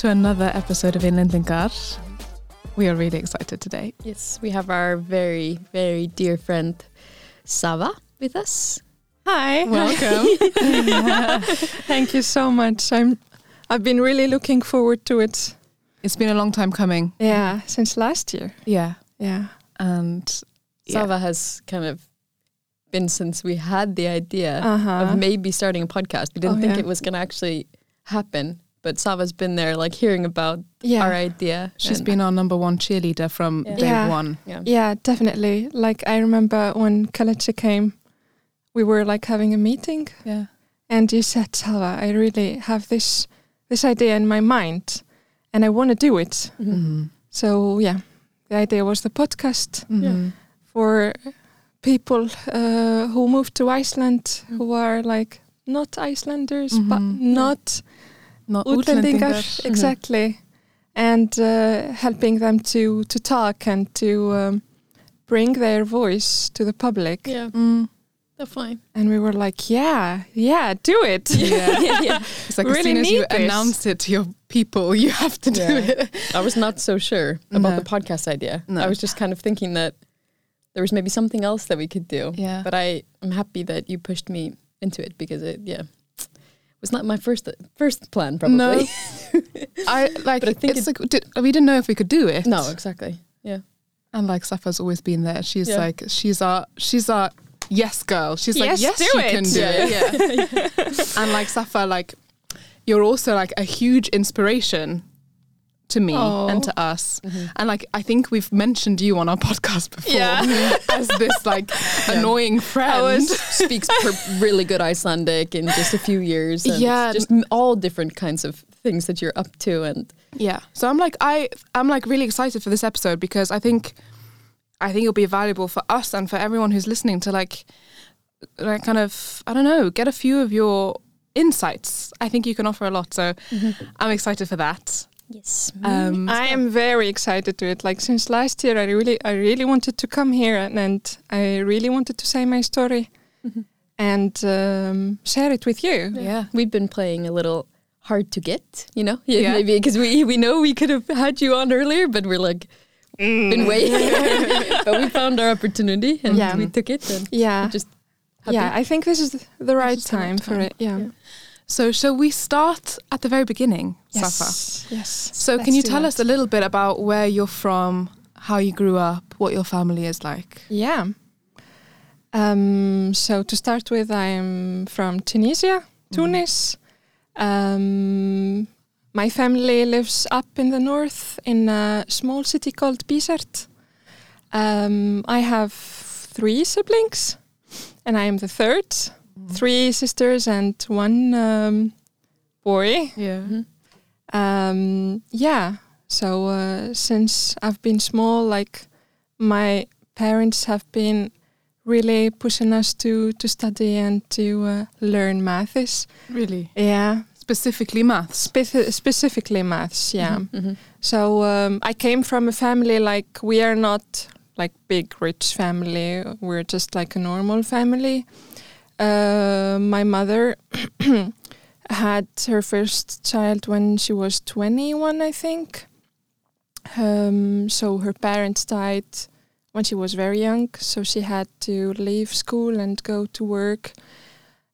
Hello! Welcome to another episode of Inland Inlandlingar. We are really excited today. Yes, we have our very, very dear friend Safa with us. Hi. Welcome. Thank you so much. I'm I've been really looking forward to it. it's been a long time coming. Yeah, since last year. Yeah. Yeah. And yeah. Safa has kind of been since we had the idea Uh-huh. of maybe starting a podcast. We didn't Oh, think yeah. it was going to actually happen, but Safa's been there, like hearing about yeah. our idea. She's been our number one cheerleader from Yeah. day Yeah. one. yeah. Yeah, definitely. Like I remember when Kalechi came, we were like having a meeting Yeah. and you said, Safa, I really have this this idea in my mind and I want to do it. Mhm. Mhm. So yeah, the idea was the podcast Mhm. for people uh, who moved to Iceland Mm. who are like not Icelanders but Mhm. not Not Útlendingar, Útlendingar. exactly, and uh, helping them to to talk and to um, bring their voice to the public. Yeah, Mm. definitely. And we were like, yeah, yeah, do it. Yeah. yeah, yeah. It's like Really as soon as you need this. announce it to your people, you have to do Yeah. it. I was not so sure about No. the podcast idea. No. I was just kind of thinking that there was maybe something else that we could do. Yeah. But I am happy that you pushed me into it because it, yeah, was not my first first plan probably. No. I like. But I think it's like did, we didn't know if we could do it. no, exactly. Yeah. And like Safa's always been there. She's Yeah. like she's our she's our yes girl. She's like Yes, yes do you it. can do Yeah, it. yeah. And like Safa, like you're also like a huge inspiration to me Oh. and to us. Mhm. And like I think we've mentioned you on our podcast before Yeah. as this like annoying friend. Speaks really good Icelandic in just a few years. And Yeah. Just all different kinds of things that you're up to. And Yeah. So I'm like I I'm like really excited for this episode because I think I think it'll be valuable for us and for everyone who's listening to like like kind of I don't know, get a few of your insights. I think you can offer a lot. So I'm excited for that. Yes. Um I am very excited to it. Like since last year, I really, I really wanted to come here and, and I really wanted to say my story Mhm. and um, share it with you. yeah. We've been playing a little hard to get, you know? Yeah, Yeah. maybe because we, we know we could have had you on earlier, but we're like, been waiting. but we found our opportunity and Yeah. we took it. And Yeah, just happy. yeah. I think this is the right is the right time for time. it. Yeah. So shall we start at the very beginning, Safa? Yes. Yes. So Let's can you tell that. us a little bit about where you're from, how you grew up, what your family is like? Yeah. Um, so to start with, I'm from Tunisia, Tunis. Um, my family lives up in the north in a small city called Bizerte. Um, I have three siblings, and I am the third. Three sisters and one um, boy. Yeah. Mhm. Um, yeah. So uh, since I've been small, like my parents have been really pushing us to to study and to uh, learn maths. Really? Yeah, Specifically maths. Spef- specifically maths. Yeah. Mhm. So um, I came from a family like we are not like big rich family. We're just like a normal family. Uh, my mother had her first child when she was 21, I think. Um, so her parents died when she was very young, so she had to leave school and go to work.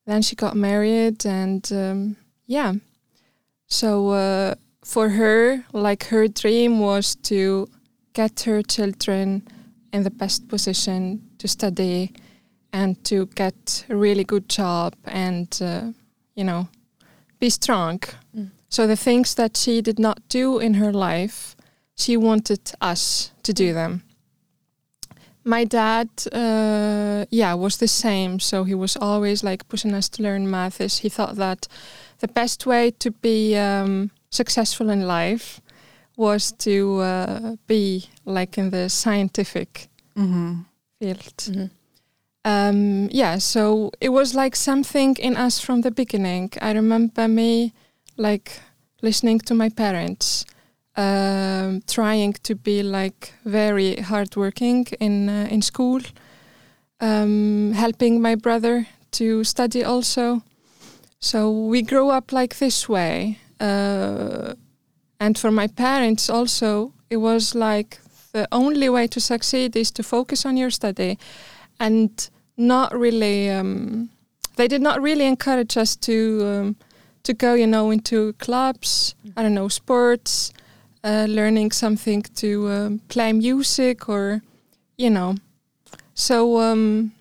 Then she got married, and um, yeah. So uh, for her, like her dream was to get her children in the best position to study and to get a really good job and, uh, you know, be strong. Mm. So the things that she did not do in her life, she wanted us to do them. My dad, uh, yeah, was the same. So he was always like pushing us to learn math. Is he thought that the best way to be um, successful in life was to uh, be like in the scientific Mm-hmm. field. Mhm. Um, yeah, so it was like something in us from the beginning. I remember me like listening to my parents, um, trying to be like very hardworking in uh, in school, um, helping my brother to study also. So we grew up like this way, Uh, and for my parents also, it was like the only way to succeed is to focus on your study and not really um, they did not really encourage us to um, to go you know into clubs i don't know sports uh, learning something to um, play music or you know. So um,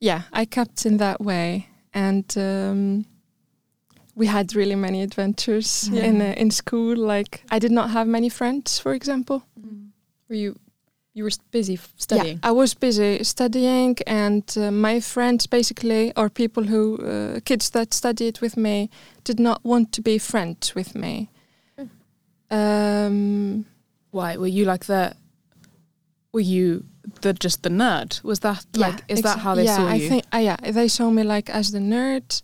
yeah i kept in that way and um, we had really many adventures Yeah. in uh, in school. Like i did not have many friends for example. Were you you were busy studying? yeah, I was busy studying, and uh, my friends, basically, or people who, uh, kids that studied with me, did not want to be friends with me. Mm. Um, Why were you like that? Were you the just the nerd? Was that like? Is that how they yeah, saw I you? think, uh, yeah, they saw me like as the nerd,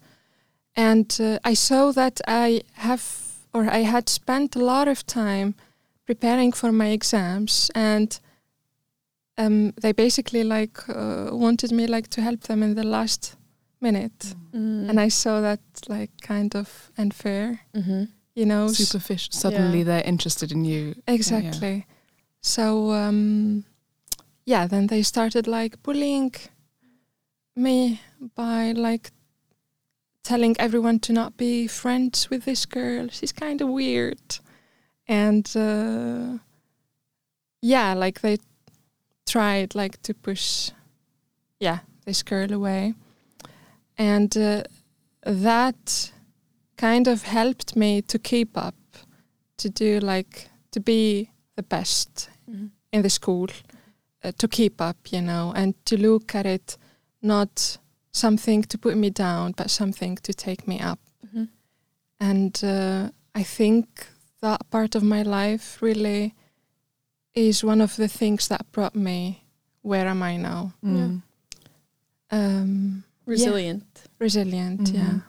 and uh, I saw that I have, or I had spent a lot of time preparing for my exams, and um, they basically like uh, wanted me like to help them in the last minute. Mm. and I saw that like kind of unfair, hmm you know. superficial. Suddenly Yeah. they're interested in you. Exactly. So um, yeah, then they started like bullying me by like telling everyone to not be friends with this girl. She's kind of weird, and uh, yeah, like they tried like to push, yeah, this girl away, and uh, that kind of helped me to keep up, to do like to be the best Mhm. in the school, uh, to keep up, you know, and to look at it not something to put me down, but something to take me up. Mhm. And uh, I think that part of my life really is one of the things that brought me where am I now? Mm. Um, Resilient. resilient, Mhm.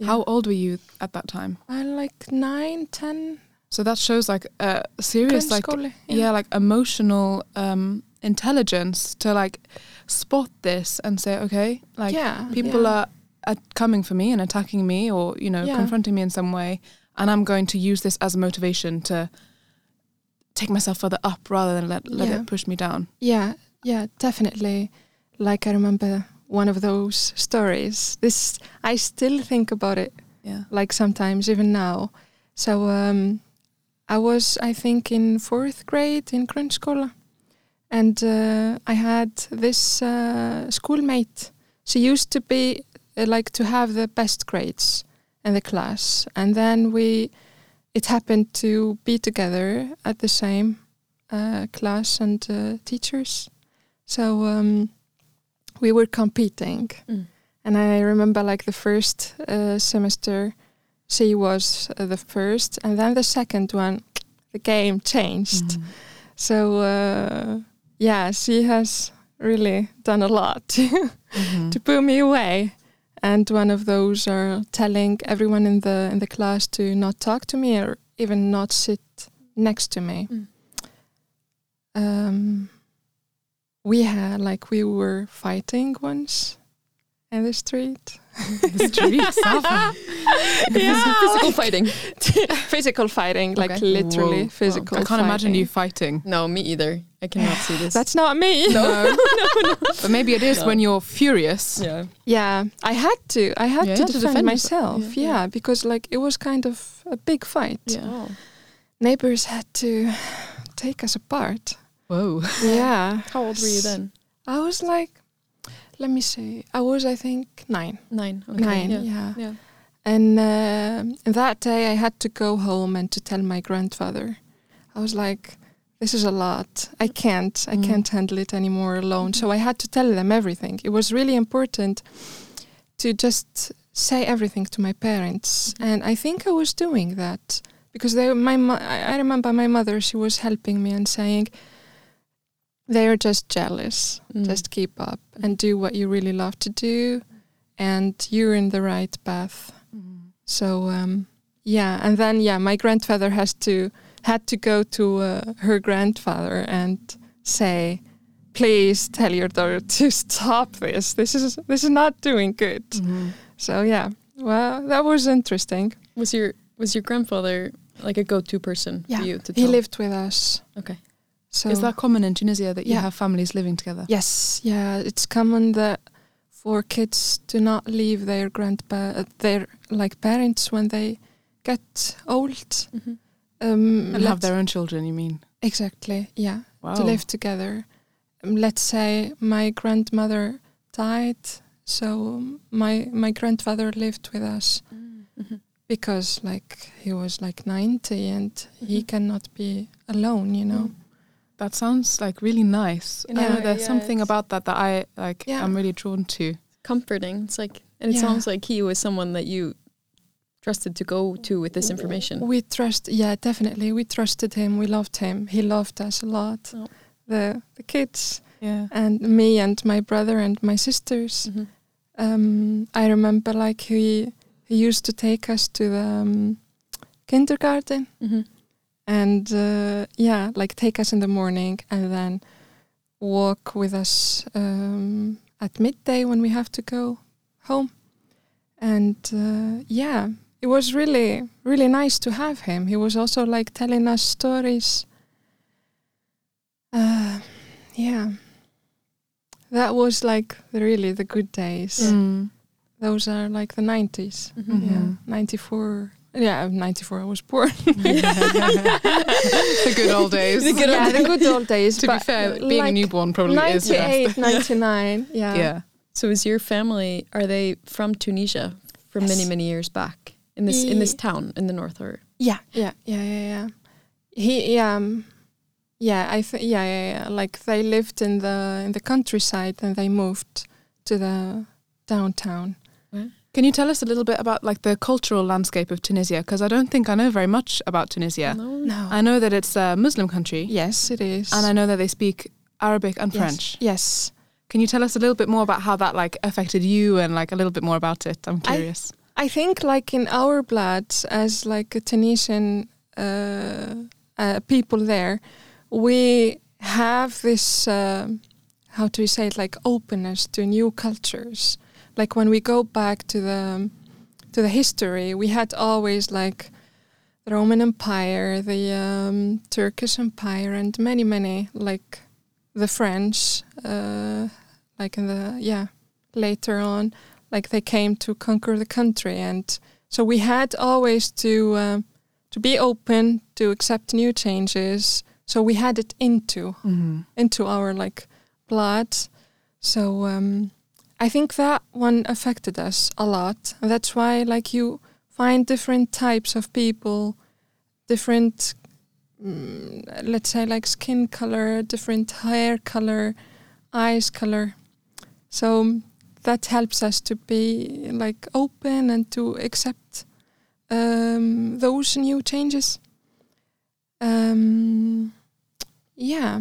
yeah. How old were you at that time? I like nine, ten. So that shows like a serious like grundskole, yeah. like emotional um intelligence to like spot this and say okay like yeah, people yeah. are, are coming for me and attacking me or you know Yeah. confronting me in some way and i'm going to use this as a motivation to take myself further up rather than let, let Yeah. it push me down Yeah, yeah, definitely. Like I remember one of those stories. This I still think about it yeah like sometimes even now. So um I was I think in fourth grade in grundskola and uh, I had this uh, schoolmate. She used to be uh, like to have the best grades in the class and then we it happened to be together at the same uh, class and uh, teachers. So um, we were competing Mm. and I remember like the first uh, semester, she was uh, the first, and then the second one, the game changed. Mhm. So uh, yeah, she has really done a lot Mhm. to put me away. And one of those are telling everyone in the in the class to not talk to me or even not sit next to me. Mm. Um, we had like we were fighting once in the street. the streets Safa. Physical fighting. physical fighting, like Okay. literally Whoa. physical. i can't imagine you fighting No, me either. I cannot see this. That's not me. no but maybe it is No. when you're furious yeah. Yeah, I had to. I had Yeah, to you to defend, defend myself. yourself. Yeah, Yeah. because like it was kind of a big fight. Yeah. Oh. Neighbors had to take us apart. whoa Yeah. How old were you then? I was like, let me see. I was, I think, nine. Nine. Okay. Nine. Yeah. Yeah. Yeah. And uh, that day, I had to go home and to tell my grandfather. I was like, this is a lot. I can't. I Mm. can't handle it anymore alone. So I had to tell them everything. It was really important to just say everything to my parents, and I think I was doing that because they, my, I I remember my mother. She was helping me and saying, "They are just jealous. Mm. Just keep up and do what you really love to do, and you're in the right path." So um, yeah, and then yeah, my grandfather has to had to go to uh, her grandfather and say, "Please tell your daughter to stop this. This is this is not doing good." Mhm. So yeah, well, that was interesting. Was your Was your grandfather like a go-to person Yeah, for you to He lived with us. Okay. So Is that common in Tunisia that you Yeah. have families living together? Yes, yeah, it's common that for kids to not leave their grandpa, their like parents when they get old. Mhm. Um, And have their own children, you mean? exactly, yeah, Wow. to live together. Um, let's say my grandmother died, so my my grandfather lived with us Mhm. because like he was like ninety and he Mhm. cannot be alone, you know. Mm. That sounds like really nice. Yeah, know there's yeah, something about that that I like. Yeah. I'm really drawn to. Comforting. It's like, and it Yeah. sounds like he was someone that you trusted to go to with this information. We trust, yeah, definitely. We trusted him. We loved him. He loved us a lot. Oh. The the kids Yeah. and me and my brother and my sisters. Mhm. Um, I remember like he he used to take us to the um, kindergarten Mhm and uh, yeah, like take us in the morning and then walk with us um, at midday when we have to go home. And uh, yeah, it was really, really nice to have him. He was also like telling us stories. Uh, yeah, that was like really the good days. Mm. Those are like the 90s, mm -hmm. yeah, mm-hmm. 94. Yeah, ninety four. I was born. the good old days. The good yeah, old the good old days. to be fair, being a newborn probably is the 98, best. 99. Yeah. yeah. So is your family are they from Tunisia from many Yes. many years back in this in this town in the north or Yeah, yeah, yeah, yeah, yeah. He, yeah, um, yeah, I think, yeah, yeah, yeah. Like they lived in the in the countryside and they moved to the downtown. Can you tell us a little bit about like the cultural landscape of Tunisia? Because I don't think I know very much about Tunisia. No. No. I know that it's a Muslim country, yes, it is. and I know that they speak Arabic and Yes, French. Yes. Can you tell us a little bit more about how that like affected you and like a little bit more about it? I'm curious. I think like in our blood as like a Tunisian uh, uh, people there, we have this uh, how do you say it like openness to new cultures. Like when we go back to the to the history, we had always like the Roman Empire, the um, Turkish Empire, and many many like the French, uh, like in the yeah later on like they came to conquer the country. And so we had always to um, to be open to accept new changes. So we had it into Mm-hmm. into our like blood. So um, i think that one affected us a lot and that's why like you find different types of people different mm, let's say like skin color different hair color eyes color so that helps us to be like open and to accept um, those new changes. Um, yeah,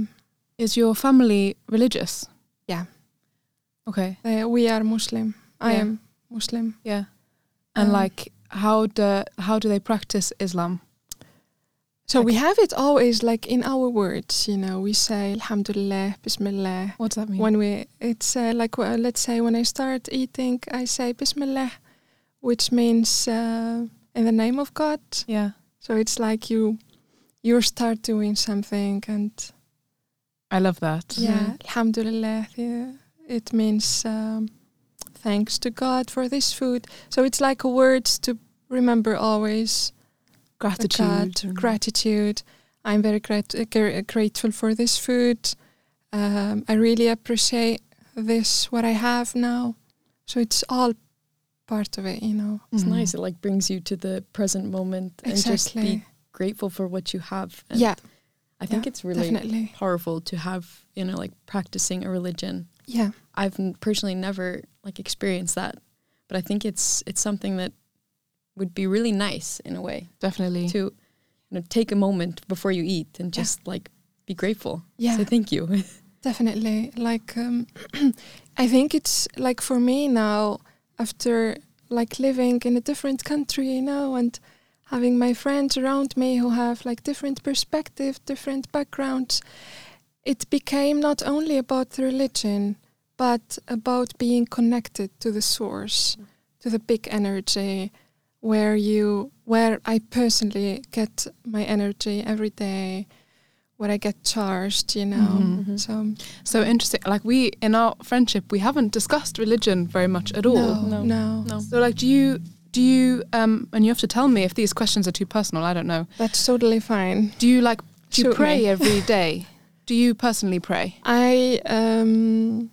Is your family religious? Yeah. Okay. uh, we are Muslim. I Yeah. am Muslim. Yeah. And Um, like, how do how do they practice Islam? So we have it always like in our words. You know, we say Alhamdulillah, Bismillah. What does that mean? When we, it's uh, like uh, let's say when I start eating, I say Bismillah, which means uh, in the name of God. yeah. So it's like you you start doing something and I love that. yeah, alhamdulillah, yeah, it means um, thanks to God for this food. So it's like a word to remember always Gratitude. God, gratitude. I'm very grat- uh, grateful for this food. Um, I really appreciate this what I have now. So it's all part of it, you know. It's Mhm. nice. It like brings you to the present moment and just be grateful for what you have. And yeah, I think yeah, it's really definitely. powerful to have, you know, like practicing a religion. Yeah, I've personally never like experienced that, but I think it's it's something that would be really nice in a way Definitely. to you know take a moment before you eat and Yeah. just like be grateful. yeah. Say thank you. Definitely. Like um, I think it's like for me now after like living in a different country, you know, and having my friends around me who have like different perspective, different backgrounds, it became not only about the religion, but about being connected to the source, to the big energy, where you where I personally get my energy every day, where I get charged, you know. Mhm. So So interesting. Like we in our friendship, we haven't discussed religion very much at all. no, No. no, No. So like, do you do you um? And you have to tell me if these questions are too personal. I don't know. that's totally fine. Do you like do you Shoot pray me. every day? Do you personally pray? I um,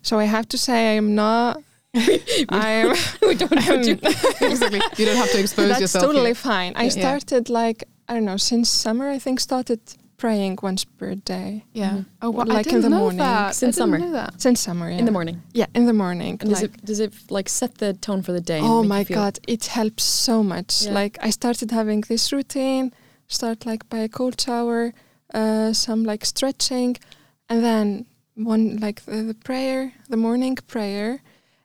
so I have to say I am not. I'm. we don't put you. exactly. You don't have to expose That's yourself. totally here. fine. I Yeah. started like I don't know since summer. I think started praying once per day Yeah. Mhm. Oh, well, I Like in the know morning. that. Since summer. since summer. Yeah. In the morning. Yeah, in the morning. And does it does it like set the tone for the day? oh my god, it helps so much. Yeah. Like I started having this routine. Start like by a cold shower, uh, some like stretching, and then one like the, the prayer, the morning prayer,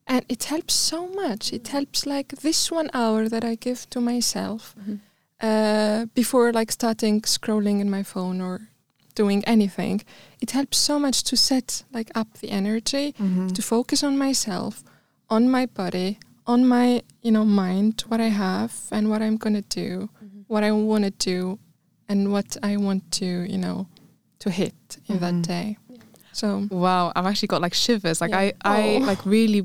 and it helps so much. It helps like this one hour that I give to myself Mhm. uh, before like starting scrolling in my phone or doing anything. It helps so much to set like up the energy Mhm. to focus on myself, on my body, on my you know mind, what I have and what I'm gonna do, Mhm. what I want to do, and what I want to you know to hit in Mhm. that day. So Wow, I've actually got like shivers. Like Yeah. I, I Oh. like really,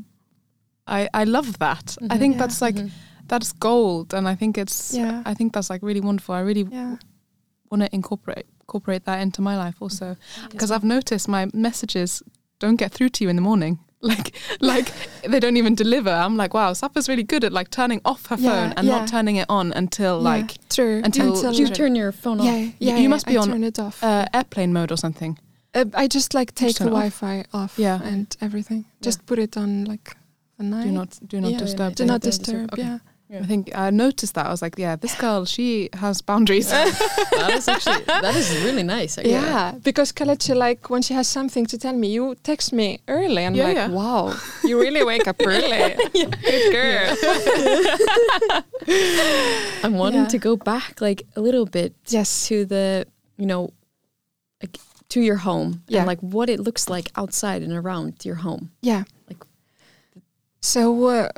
I, I love that. I Mhm. think Yeah. that's like Mhm. that's gold, and I think it's. Yeah. I think that's like really wonderful. I really want to incorporate incorporate that into my life also, because I've noticed my messages don't get through to you in the morning. Like, like they don't even deliver. I'm like, wow, Safa's really good at like turning off her Yeah, phone and yeah. not turning it on until like true until- Do you turn your phone off? yeah, You- yeah, you must be I on, turn it off. uh, airplane mode or something. Uh, I just like take turn the? Wi-Fi off Yeah. and everything. Just put it on like the night. Do not do not disturb. Do not disturb. disturb. Okay. Yeah. Yeah. I think I noticed that. I was like, yeah, this girl, she has boundaries. that is actually that is really nice. Actually. Yeah, because Kalechi, like when she has something to tell me, you text me early, and Yeah, like, yeah. wow, you really wake up early. Good girl. I'm wanting Yeah. to go back like a little bit Yes. to the you know like to your home Yeah. and like what it looks like outside and around your home. Yeah. Like- So, uh,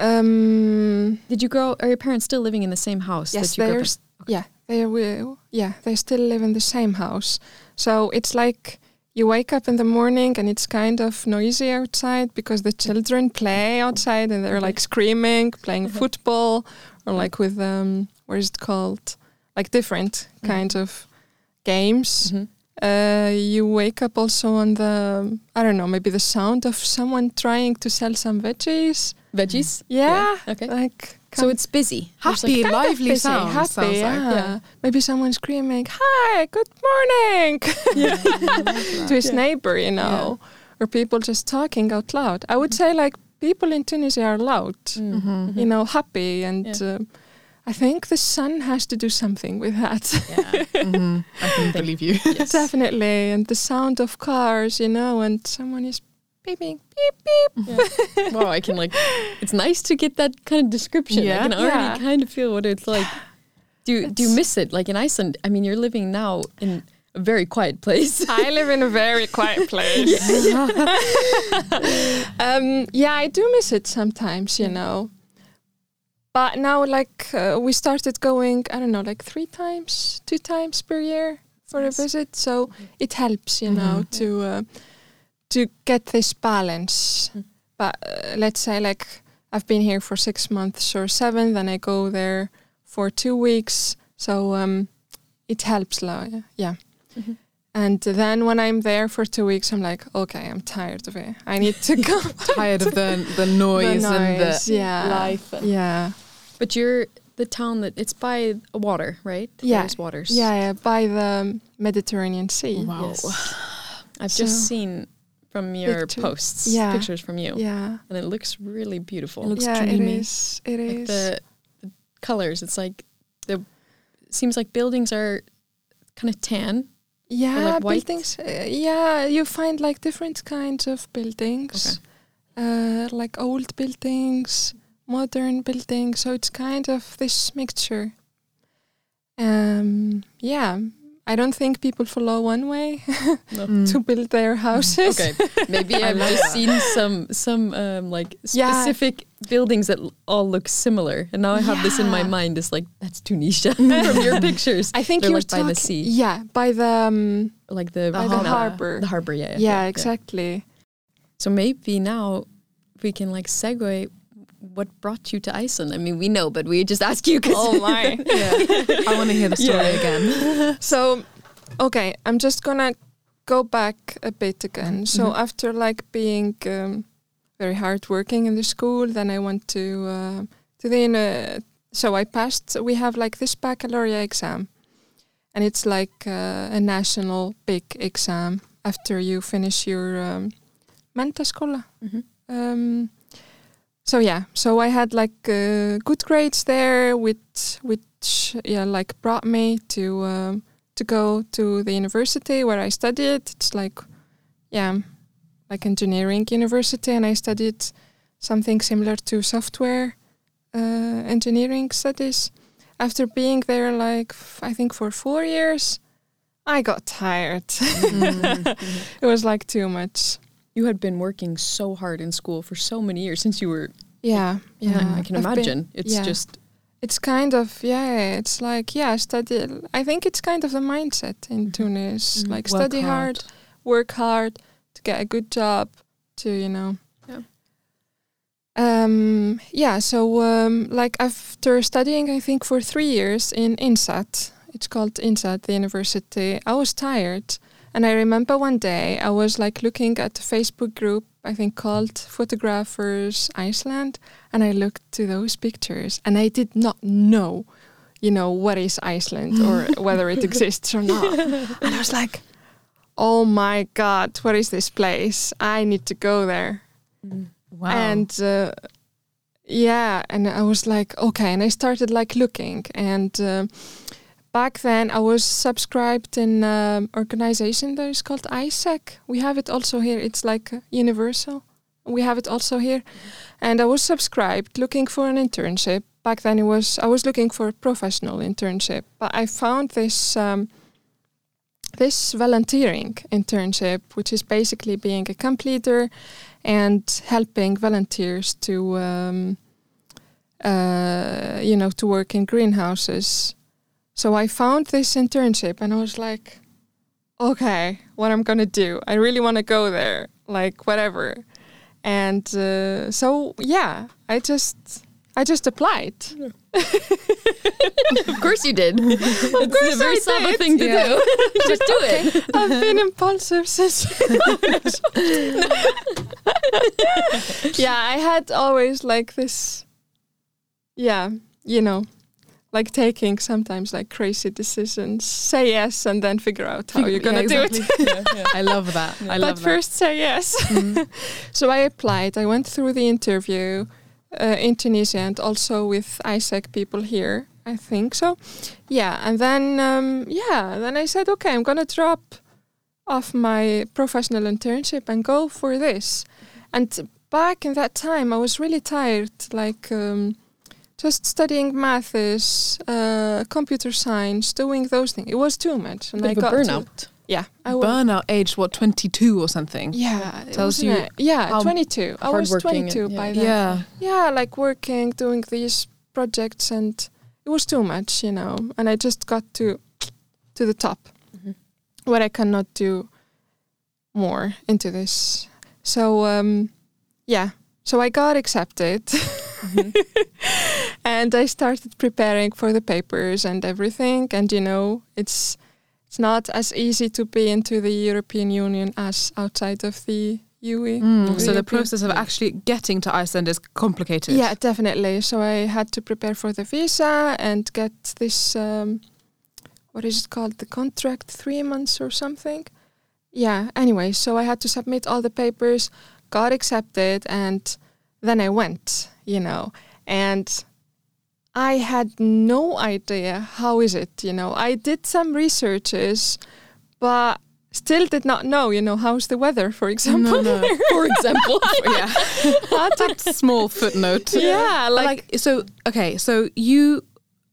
um, Did you grow? Are your parents still living in the same house yes, that you grew they're up s- yeah, they will. Yeah, they still live in the same house. So it's like you wake up in the morning and it's kind of noisy outside because the children play outside and they're like screaming, playing football, or like with um, what is it called? Like different Mhm. kinds of games. in? Mhm. Uh, you wake up also on the I don't know maybe the sound of someone trying to sell some veggies. Veggies. Yeah, Okay. like So it's busy. Happy, like- lively busy, sounds. happy, sounds like. yeah. Yeah. Maybe someone screaming, "Hi, good morning" yeah. to his Yeah. neighbor, you know, or people just talking out loud. I would say like people in Tunisia are loud, Mm. Mhm. you know, happy, and Yeah. uh, I think the sun has to do something with that. Yeah. Mhm. I can believe you. Yes. Definitely, and the sound of cars, you know, and someone is beeping, beep beep. Yeah. wow, I can like. It's nice to get that kind of description. Yeah. I can already Yeah. kind of feel what it's like. Do you, do you miss it? Like in Iceland, I mean, you're living now in a very quiet place. I live in a very quiet place. um, yeah, I do miss it sometimes, you Yeah. know. But now, like, uh, we started going, I don't know, like three times, two times per year for Nice. a visit. So it helps, you know, Mhm. to uh, to get this balance. Mm. But uh, let's say, like, I've been here for six months or seven, then I go there for two weeks. So um, it helps, like, yeah. And then when I'm there for two weeks, I'm like, okay, I'm tired of it. I need to go. Tired of the the noise, the and the yeah, life. and- yeah, But you're the town that it's by water, right? Yeah. There's waters. yeah, yeah, by the Mediterranean Sea. Wow. Yes. I've So- just seen from your Picture- posts Yeah. pictures from you, Yeah, and it looks really beautiful. It looks yeah, dreamy. it is. It like is. the, the colors. It's like the seems like buildings are kind of tan. Yeah, like white? buildings. Uh, yeah, you find like different kinds of buildings. Uh, like old buildings, modern buildings. So it's kind of this mixture. Um, yeah, I don't think people follow one way No. Mm. to build their houses. Okay, maybe I've just seen some some um, like Yeah. specific buildings that all look similar, and now I have this in my mind. It's like that's Tunisia from your pictures, I think They're you're like by the sea. Yeah, by the um, like the by the harbor. harbor. the harbor. Yeah, Yeah, yeah, exactly. So maybe now we can like segue. What brought you to Iceland? I mean, we know, but we just ask you. 'cause- Oh my. Yeah. I want to hear the story Yeah. again. so, okay, I'm just gonna go back a bit again. So Mhm. after like being um, very hardworking in the school, then I went to uh, to the uh, so I passed. We have like this baccalaureate exam, and it's like uh, a national big exam after you finish your um, menntaskóla. Mhm. Um, so yeah, so I had like uh, good grades there, which which yeah like brought me to um, to go to the university where I studied. It's like yeah, like engineering university, and I studied something similar to software uh, engineering studies. After being there, like f- I think for four years, I got tired. it was like too much. You had been working so hard in school for so many years since you were. Yeah, yeah. I can I've been- imagine. it's yeah. just It's kind of yeah. It's like yeah, study. I think it's kind of the mindset in Tunis. Mhm. Like Work study hard. work hard to get a good job. To you know. Yeah. Um. Yeah. So um. Like after studying, I think for three years in INSAT, it's called INSAT, the university. I was tired, and I remember one day I was like looking at a Facebook group. I think called Photographers Iceland, and I looked to those pictures, and I did not know, you know, what is Iceland or whether it exists or not. And I was like, oh my God, what is this place? I need to go there. Wow. And uh, yeah, and I was like, okay. And I started like looking. And uh, back then I was subscribed in an organization that is called AIESEC. We have it also here. It's like uh, universal. We have it also here. And I was subscribed looking for an internship. Back then it was I was looking for a professional internship, but I found this um, this volunteering internship, which is basically being a camp leader and helping volunteers to, um, uh, you know, to work in greenhouses. So I found this internship, and I was like, okay, what I'm gonna do? I really want to go there, like whatever. And uh, so yeah, I just I just applied. of course you did. it's course a very I did. thing to Yeah. do. Just do it. I've been impulsive since. yeah, I had always like this. Yeah, you know, like taking sometimes like crazy decisions. Say yes and then figure out how Figure- you're gonna yeah, do exactly. it. I love that. I but love that. first, say yes. Mm. so I applied. I went through the interview uh, in Tunisia and also with AIESEC people here. I think so. Yeah, and then um, yeah, then I said, okay, I'm gonna drop off my professional internship and go for this. And back in that time, I was really tired, like um, just studying maths, uh, computer science, doing those things. It was too much, and Bit I of a got to- burnout. yeah, I was. Burnout aged what, 22 or something? Yeah, it Tells wasn't you? Yeah, 22. I was 22 yeah. by then. Yeah. Yeah, like working, doing these projects, and it was too much, you know. And I just got to to the top, Mhm. where I cannot do more into this. So um, yeah, so I got accepted, and I started preparing for the papers and everything. And you know, it's it's not as easy to be into the European Union as outside of the UE. Mm, so the process of actually getting to Iceland is complicated. Yeah, definitely. So I had to prepare for the visa and get this, um, what is it called? The contract, three months or something. Yeah, anyway, so I had to submit all the papers, got accepted, and then I went, you know. And I had no idea how is it, you know. I did some researches, but still did not know, you know, how's the weather, for example. No, no. For example. yeah. That's a small footnote. yeah, like, like so okay, so you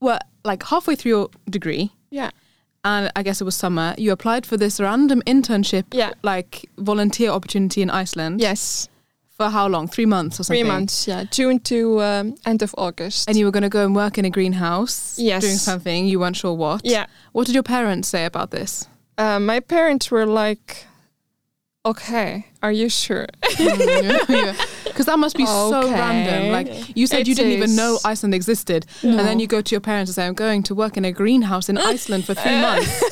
were like halfway through your degree yeah. and I guess it was summer. You applied for this random internship, Yeah. like volunteer opportunity in Iceland. Yes. For how long? Three months or something? Three months. Yeah. June to um, end of August. And you were going to go and work in a greenhouse. Yes. Doing something you weren't sure what. yeah. What did your parents say about this? Uh, my parents were like, "Okay, are you sure?" Because that must be so random. Like you said, you didn't even know Iceland existed, and then you go to your parents and say, "I'm going to work in a greenhouse in Iceland for three months."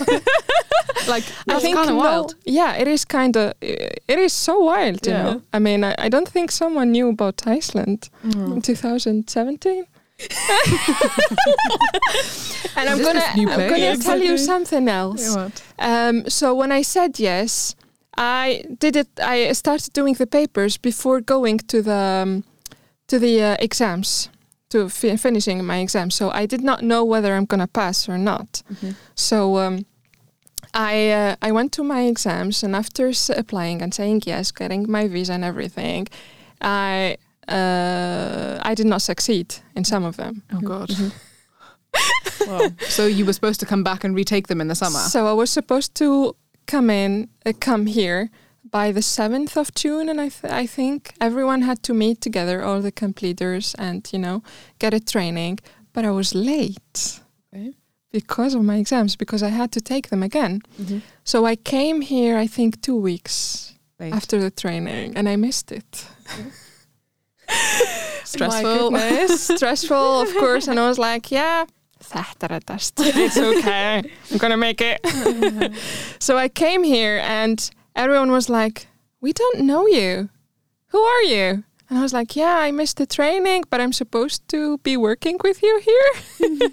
like that's kind of no- wild. Yeah, it is kind of. It is so wild, you Yeah. know. I mean, I, I don't think someone knew about Iceland Mm. in 2017. and I'm gonna, I'm gonna Yeah, tell you something else. Um, so when I said yes, I did it. I started doing the papers before going to the um, to the uh, exams, to fi- finishing my exams. So I did not know whether I'm gonna pass or not. So um, I uh, I went to my exams, and after s- applying and saying yes, getting my visa and everything, I uh, I did not succeed in some of them. Oh god. wow. So you were supposed to come back and retake them in the summer. So I was supposed to come in, uh, come here by the seventh of June, and I th- I think everyone had to meet together, all the completers, and you know, get a training. But I was late Okay. Because of my exams because I had to take them again. Mhm. So I came here, I think, two weeks Late. after the training, and I missed it. Stressful. Stressful, of course. And I was like, yeah. It's okay. I'm gonna make it. so I came here, and everyone was like, we don't know you. Who are you? And I was like, yeah, I missed the training, but I'm supposed to be working with you here.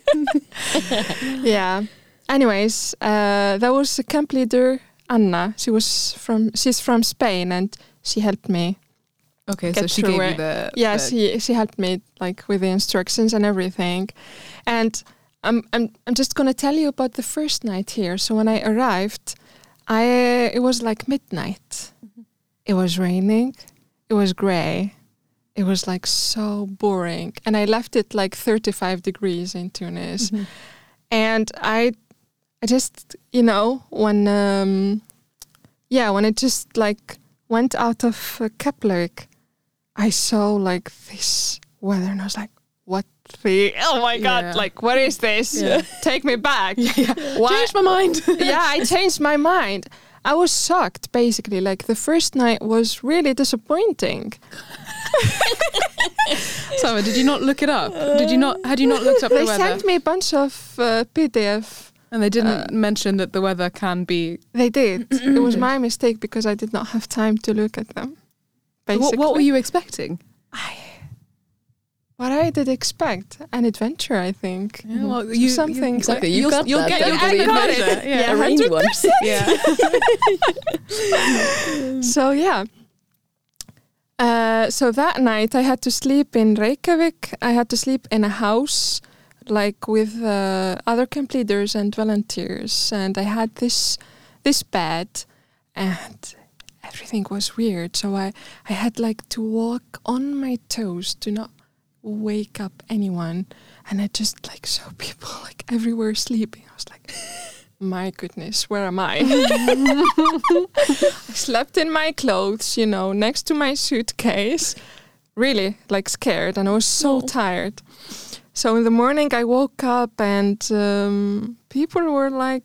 yeah. Anyways, uh, that was a camp leader, Anna. She was from, she's from Spain, and she helped me Okay, so she gave you the yeah, the- she she helped me like with the instructions and everything. And I'm I'm I'm just gonna tell you about the first night here. So when I arrived, I it was like midnight. It was raining. It was grey. It was like so boring. And I left it like 35 degrees in Tunis. Mhm. And I I just you know when um yeah when it just like went out of uh, Kepler I saw like this weather and I was like, what the? Oh my God, Yeah. like, what is this? Yeah. Take me back. yeah. Why? Changed my mind. yeah, I changed my mind. I was shocked basically. Like, the first night was really disappointing. Summer, did you not look it up? Did you not? Had you not looked up They the weather? sent me a bunch of uh, PDF. and they didn't uh, mention that the weather can be. They did. it was my mistake because I did not have time to look at them. What, Basically. what were you expecting? What I did expect an adventure, I think. Yeah, well, you- Something- Exactly, you you'll, got you'll that. You'll get got it. Yeah. rainy one. Yeah. so yeah. Uh, so that night I had to sleep in Reykjavik. I had to sleep in a house, like with uh, other camp leaders and volunteers, and I had this this bed, and everything was weird. So I I had like to walk on my toes to not wake up anyone, and I just like saw people like everywhere sleeping. I was like. My goodness, where am I? I slept in my clothes, you know, next to my suitcase, really like scared, and I was so Oh. tired. So in the morning, I woke up, and um, people were like,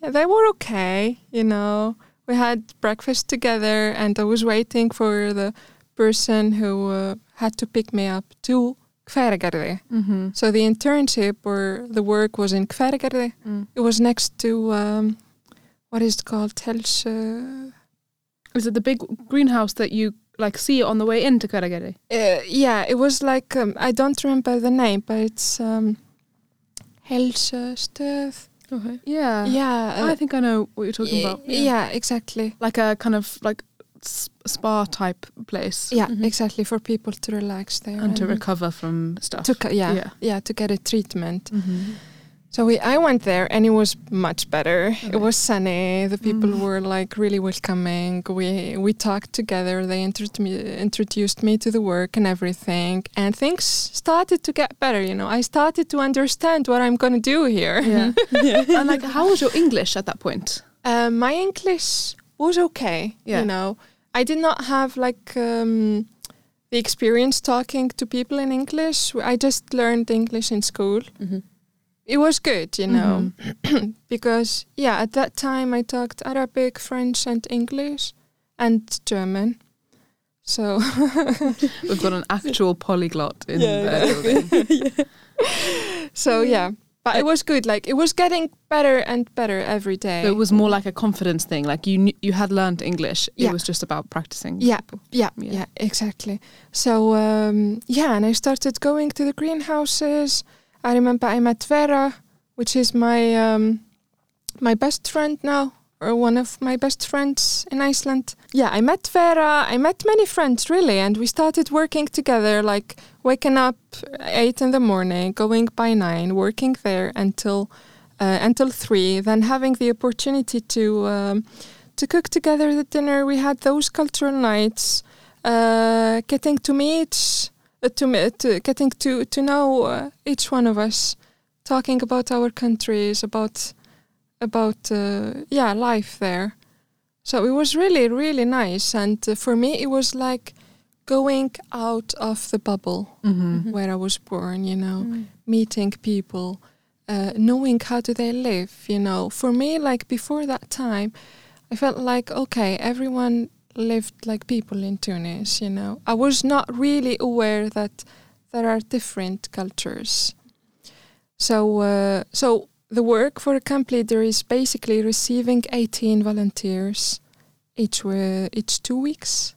yeah, they were okay, you know. We had breakfast together, and I was waiting for the person who uh, had to pick me up to Hveragerði. Mm-hmm. So the internship or the work was in Hveragerði. Mm. It was next to um, what is it called? Helse. Is it the big greenhouse that you like see on the way into Hveragerði? Uh, yeah, it was like um, I don't remember the name, but it's um, Helsestöð. Okay. Yeah. yeah, uh, I think I know what you're talking y- about. Yeah. exactly. Like a kind of like spa type place. Yeah, Mhm. exactly for people to relax there And to recover from stuff. to yeah, Yeah. yeah, to get a treatment. Mm-hmm. So we, I went there and it was much better. Okay. It was sunny. The people Mm. were like really welcoming. We we talked together. They intro- me, introduced me to the work and everything, and things started to get better. You know, I started to understand what I'm gonna do here. Yeah. and like, how was your English at that point? Uh, my English was okay. Yeah. You know, I did not have like um, the experience talking to people in English. I just learned English in school. Mhm. It was good, you know, because yeah, at that time I talked Arabic, French, and English, and German. So We've got an actual polyglot in Yeah, the building. so yeah, but it was good. Like it was getting better and better every day. So it was more like a confidence thing. Like you knew, you had learned English. It was just about practicing. Yeah. Yeah, Yeah. yeah, exactly. So um, yeah, and I started going to the greenhouses. I remember I met Vera, which is my um, my best friend now, one of my best friends in Iceland. Yeah, I met Vera. I met many friends really, and we started working together. Like waking up eight in the morning, going by nine, working there until uh, until three, then having the opportunity to. Um, to cook together the dinner. We had those cultural nights, uh, getting to meet, uh, to, me- to getting to to know uh, each one of us, talking about our countries, about about uh, yeah life there. So it was really really nice, and uh, for me it was like going out of the bubble Mm-hmm. where I was born. You know Mm. meeting people, uh, knowing how do they live. You know, for me, like before that time, I felt like okay, everyone lived like people in Tunis. You know, I was not really aware that there are different cultures. So, uh, so the work for a camp leader is basically receiving 18 volunteers each uh, each two weeks.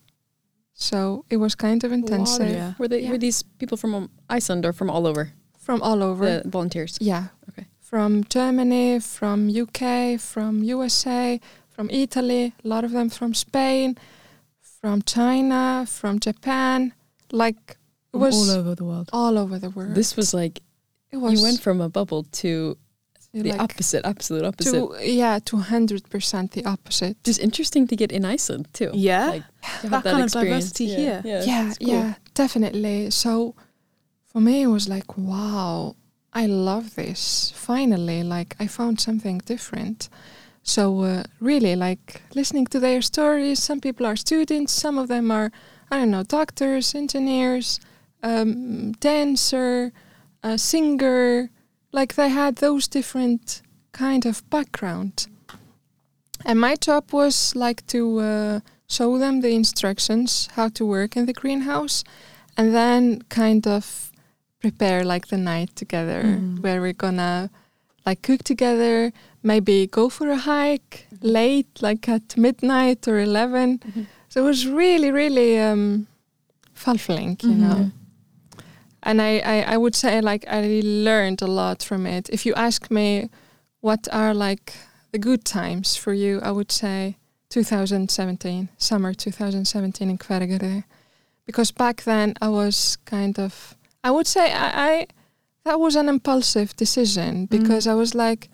So it was kind of intensive yeah. Were they Yeah. were these people from um, Iceland or from all over from all over. the volunteers? Yeah. Okay. From Germany, from UK, from USA, from Italy, a lot of them from Spain, from China, from Japan. Like it was all over the world. all over the world. This was like it was you went from a bubble to the like opposite, absolute opposite. yeah, two hundred percent the opposite. Just interesting to get in Iceland too. Yeah. Like That that, kind of experience. diversity yeah. here. Yeah, yeah, cool. yeah, definitely. So for me, it was like, wow, I love this. Finally, like I found something different. So uh, really, like listening to their stories. Some people are students. Some of them are, I don't know, doctors, engineers, um, dancer, a singer. Like they had those different kind of background. And my job was like to uh, show them the instructions how to work in the greenhouse and then kind of prepare like the night together Mhm. where we're gonna like cook together maybe go for a hike late like at midnight or 11 Mhm. so it was really really um fulfilling you know Mhm. And I, I i would say like i learned a lot from it. If you ask me what are like the good times for you i would say 2017 summer 2017 in Hveragerði because back then I was kind of I would say I, I that was an impulsive decision mm. because I was like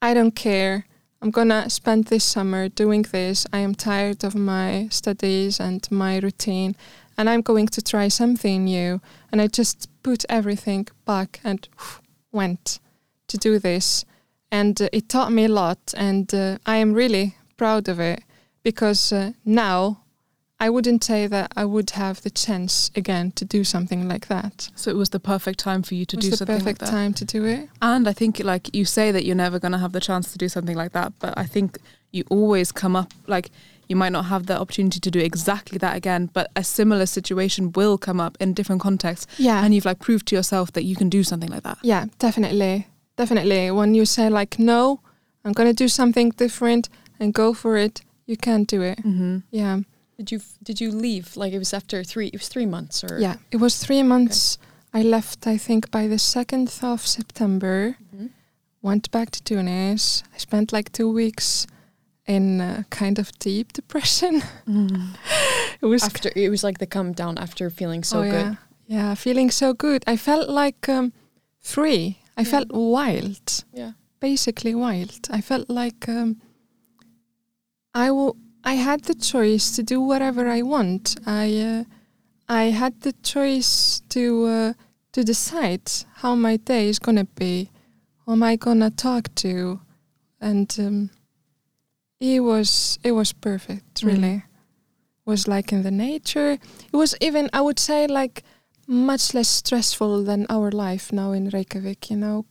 I don't care. I'm gonna spend this summer doing this. I am tired of my studies and my routine and I'm going to try something new and I just put everything back and went to do this and uh, it taught me a lot and uh, I am really proud of it because uh, now I wouldn't say that I would have the chance again to do something like that. So it was the perfect time for you to it was do the something like perfect that. time to do it. And I think, like you say, that you're never going to have the chance to do something like that. But I think you always come up, like, you might not have the opportunity to do exactly that again, but a similar situation will come up in different contexts. Yeah, And you've, like, proved to yourself that you can do something like that. yeah, definitely, definitely. When you say like, no, I'm gonna do something different and go for it, you can't do it. Mm-hmm. Yeah, Did you did you leave? Like it was after three? It was three months, or yeah. It was three months. I left, I think, by the second of September. Mhm. Went back to Tunis. I spent like two weeks in uh, kind of deep depression. it was after it was like the come down after feeling so oh, good. Yeah. yeah, feeling so good. I felt like um, free. I felt wild, Yeah. basically wild. I felt like um, I w- I had the choice to do whatever I want. I uh, I had the choice to uh, to decide how my day is gonna be, who am I gonna talk to, and um, it was it was perfect. Mm. Really, was like in the nature. It was even I would say like much less stressful than our life now in Reykjavik. You know,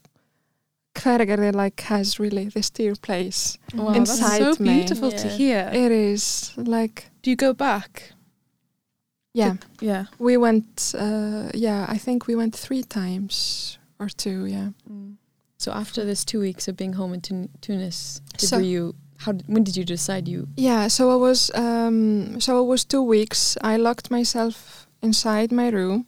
Hveragerði like has really this dear place. Wow, Inside that's so me. beautiful to hear. It is like Do you go back? yeah. Yeah. We went, uh, yeah, I think we went three times or two, yeah. So after this two weeks of being home in Tun- Tunis, did So- were you? How? When did you decide you? Yeah, so I was, um, so it was two weeks. I locked myself inside my room,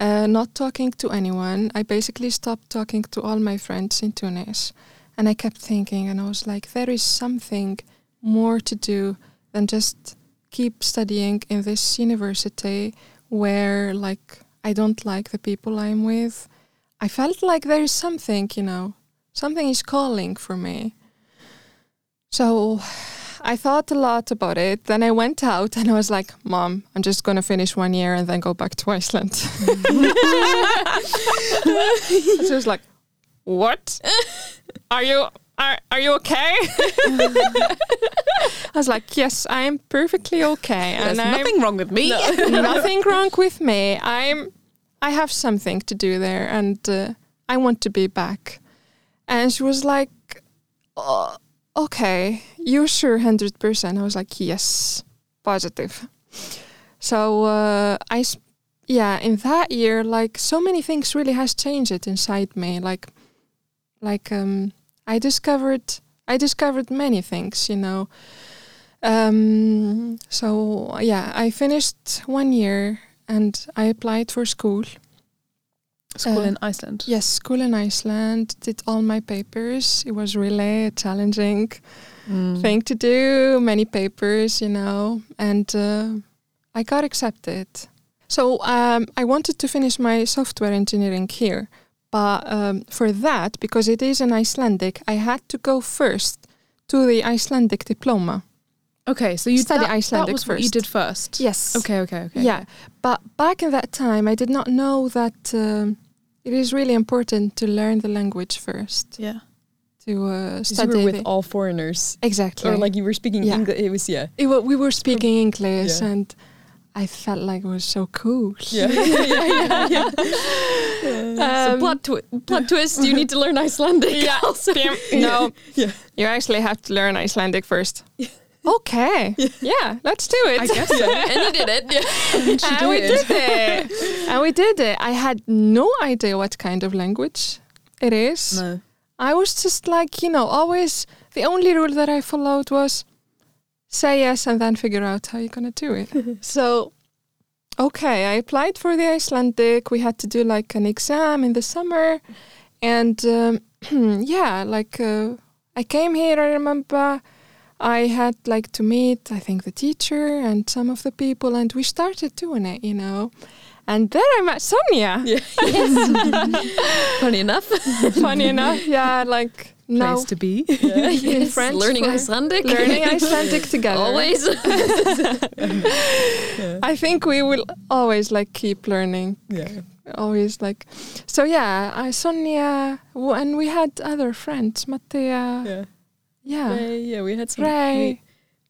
uh, not talking to anyone. I basically stopped talking to all my friends in Tunis. And I kept thinking, and I was like, there is something more to do than just keep studying in this university where, like, I don't like the people I'm with. I felt like there is something, you know, something is calling for me. So I thought a lot about it. Then I went out and I was like, Mom, I'm just going to finish one year and then go back to Iceland. she was like, What? Are you. Are, are you okay? I was like, yes, I am perfectly okay. There's I'm- nothing wrong with me. nothing wrong with me. I'm I have something to do there and uh, I want to be back. And she was like, oh, okay, you sure 100%? I was like, yes, positive. So uh, I, yeah, in that year, like so many things really has changed inside me. Like, like um, I discovered, I discovered many things, you know. Um, so yeah, I finished one year and I applied for school. School Uh, in Iceland. Yes, school in Iceland. Did all my papers. It was really a challenging Mm. thing to do. Many papers, you know, and uh, I got accepted. So um, I wanted to finish my software engineering here, but um, for that, because it is an Icelandic, I had to go first to the Icelandic diploma. Okay, so you Study that, Icelandic That was what you did first. Yes. Okay. Okay. Okay. Yeah, but back in that time, I did not know that um, it is really important to learn the language first Yeah. to uh, 'cause You were with all foreigners, exactly. or like you were speaking Yeah. English. It was yeah. It wa- we were speaking English, Yeah. and I felt like it was so cool. Yeah, yeah, yeah, yeah. so Um, plot, twi- plot twist: you need to learn Icelandic. Yeah. also. no, Yeah. you actually have to learn Icelandic first. Okay, yeah. let's do it. I guess so. and you did it. Yeah. and we did it. and we did it. I had no idea what kind of language it is. No. I was just like, you know, always the only rule that I followed was say yes and then figure out how you're going to do it. so, okay, I applied for the Icelandic. We had to do like an exam in the summer. And um, yeah, like uh, I came here, I remember. I had like to meet, I think, the teacher and some of the people, and we started doing it, you know. And then I met Sonia. Yeah. Funny enough. Funny enough, yeah, like now Place to be. Yeah, in French learning Icelandic. learning Icelandic together. Always. I think we will always like keep learning. yeah. Always like, so yeah, I Sonia, w- and we had other friends, Mattea, Yeah. Yeah, Ray, yeah, we had some. Ray,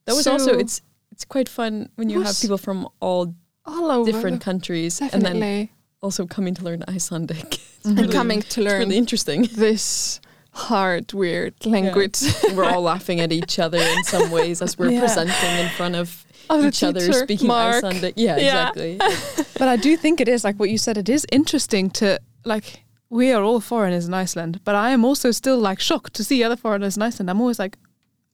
that was also it's it's quite fun when you have people from all all over different countries and then also coming to learn Icelandic. It's and really- coming to learn really interesting. this hard, weird language We're all laughing at each other in some ways as we're Yeah. presenting in front of of the each other speaking Mark. Icelandic. Yeah, Yeah. exactly. But I do think it is like what you said. It is interesting to like. We are all foreigners in Iceland, but I am also still like shocked to see other foreigners in Iceland. I'm always like,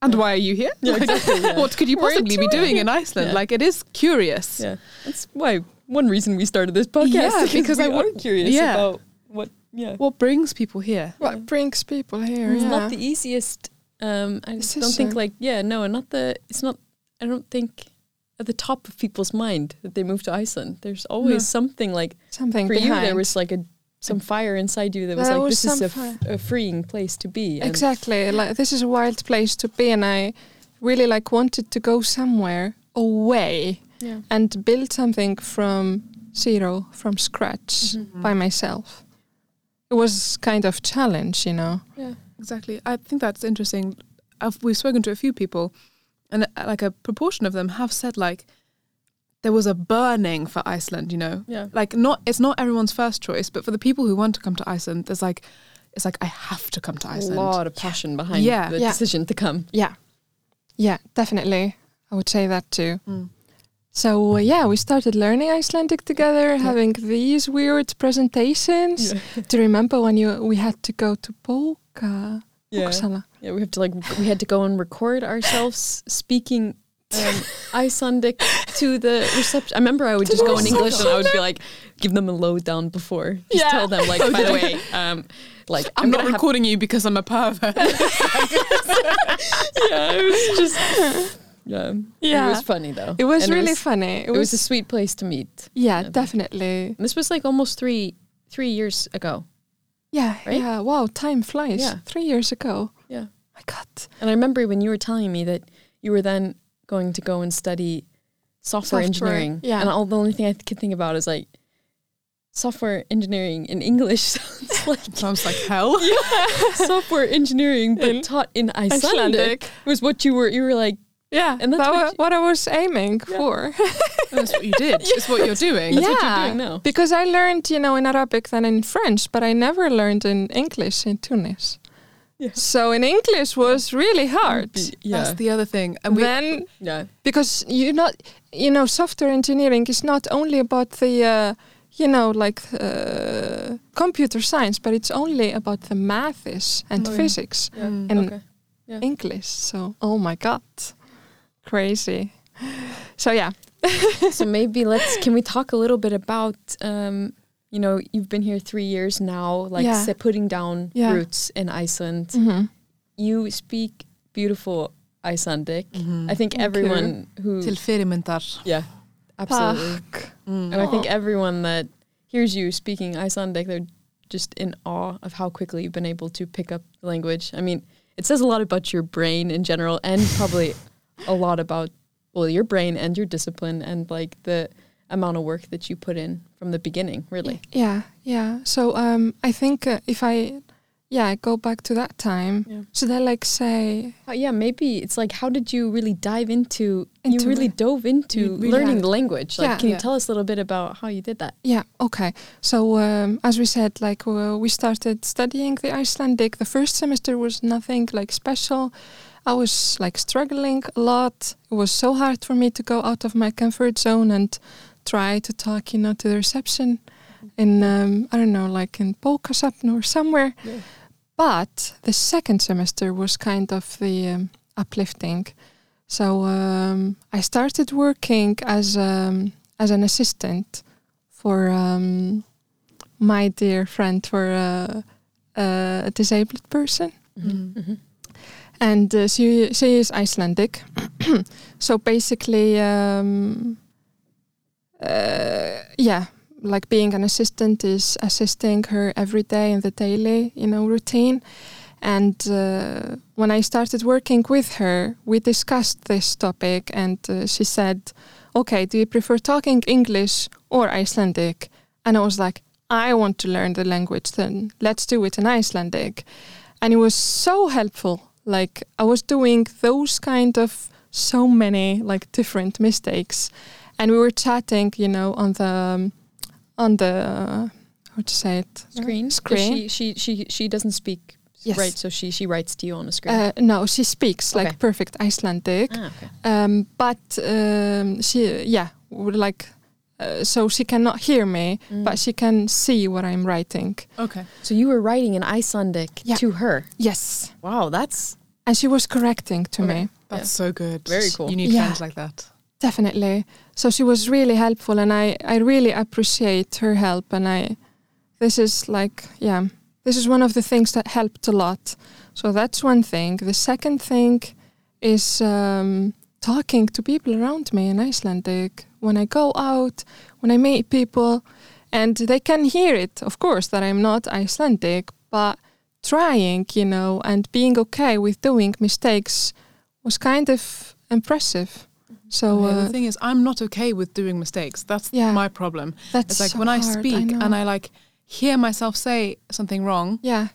and Yeah. why are you here? Yeah, Like, exactly. Yeah. What could you What are you possibly be doing in Iceland? Yeah. Like it is curious. yeah, that's why one reason we started this podcast. Yeah, because we I are would- curious yeah. about what. Yeah, What brings people here? What brings people here? it's yeah. not the easiest. Um, I This don't think a- like yeah, no, and not the. It's not. I don't think at the top of people's mind that they move to Iceland. There's always No. something like something for behind. you there was like a some fire inside you that was There like was this is some a, fire. f- a freeing place to be. and- Exactly. Like this is a wild place to be, and I really like wanted to go somewhere away Yeah. and build something from zero, from scratch Mhm. by myself. It was kind of challenge, you know. Yeah. Exactly. I think that's interesting. I've, we've spoken to a few people, and uh, like a proportion of them have said like there was a burning for Iceland. You know, Yeah. like not it's not everyone's first choice, but for the people who want to come to Iceland, there's like it's like I have to come to Iceland. A lot of passion behind Yeah. the Yeah. decision to come. Yeah, yeah, definitely. I would say that too. Mm. So uh, yeah, we started learning Icelandic together, having these weird presentations. Do you remember when you we had to go to Boka? Yeah. Yeah, we have to like we had to go and record ourselves speaking um, Icelandic to the reception. I remember I would just go in English and I would be like, give them a lowdown before. Just Yeah. tell them like, by the way, um, like I'm, I'm, not gonna recording you because I'm a pervert. Yeah, it was just. Yeah, Yeah. It was funny though. It was And really It was, funny. It it was a sweet place to meet. yeah, yeah. definitely. And this was like almost three three years ago. Yeah, Right? yeah. Wow, time flies. Yeah. Three years ago. Yeah. My God. And I remember when you were telling me that you were then going to go and study software, Software, engineering. yeah. And all the only thing I could think about is like software engineering in English sounds like Sounds like hell. software engineering but In taught in Icelandic, Icelandic. was what you were you were like Yeah, And that's that what wa- you- what I was aiming Yeah. for. That's what you did. It's what you're doing. That's what Yeah. you're doing now. Because I learned, you know, in Arabic than in French, but I never learned in English in Tunis. Yeah. So in English was really hard. Yeah. That's the other thing. And we, then yeah. because you not, you know, software engineering is not only about the, uh, you know, like uh, computer science, but it's only about the maths and Oh, physics. Yeah. Mm. And okay. Yeah. English. So, oh my god, crazy. So yeah, so maybe let's can we talk a little bit about um you know you've been here three years now like Yeah. say, putting down Yeah. roots in iceland Mhm. you speak beautiful icelandic Mhm. i think Thank everyone who Till fyrirmyndar. yeah absolutely Mm. and i think everyone that hears you speaking icelandic they're just in awe of how quickly you've been able to pick up the language i mean it says a lot about your brain in general and probably a lot about well your brain and your discipline and like the amount of work that you put in from the beginning really Yeah, yeah. So um, I think uh, if I, yeah, go back to that time, Yeah. should I like say, Uh, yeah maybe it's like how did you really dive into, you really it. dove into really learning the language like Yeah. can you Yeah. tell us a little bit about how you did that yeah, okay. So um, as we said, like uh, we started studying the Icelandic. The first semester was nothing like special. I was like struggling a lot. It was so hard for me to go out of my comfort zone and try to talk, you know, to the reception in um, I don't know, like in Bókasafn or somewhere. Yeah. But the second semester was kind of the um, uplifting. So um, I started working as um, as an assistant for um, my dear friend, for uh, a disabled person, Mm. Mhm. and uh, she she is Icelandic. so basically, um, uh, yeah, like being an assistant is assisting her every day in the daily, you know, routine. And uh, when I started working with her, we discussed this topic, and uh, she said, "Okay, do you prefer talking English or Icelandic?" And I was like, "I want to learn the language. Then let's do it in Icelandic." And it was so helpful. Like I was doing those kind of so many like different mistakes, and we were chatting, you know, on the um, on the uh, how to say it screen 'Cause Screen. she she she she doesn't speak Yes. right so she she writes to you on a screen Uh, no, she speaks like Okay. perfect Icelandic, ah, okay. um, but um, she, yeah, like, uh, so she cannot hear me, Mm. but she can see what I'm writing. Okay. so you were writing in Icelandic Yeah. to her Yes, wow that's and she was correcting to Okay. me. That's Yeah. so good. Very cool. You need Yeah. friends like that. Definitely. So she was really helpful, and I, I really appreciate her help. And I, this is like, yeah, this is one of the things that helped a lot. So that's one thing. The second thing is um, talking to people around me in Icelandic. When I go out, when I meet people, and they can hear it, of course, that I'm not Icelandic, but trying, you know, and being okay with doing mistakes was kind of impressive. So uh, the thing is, I'm not okay with doing mistakes. That's Yeah. my problem. that's It's like so when I hard, speak know. and I like hear myself say something wrong, yeah,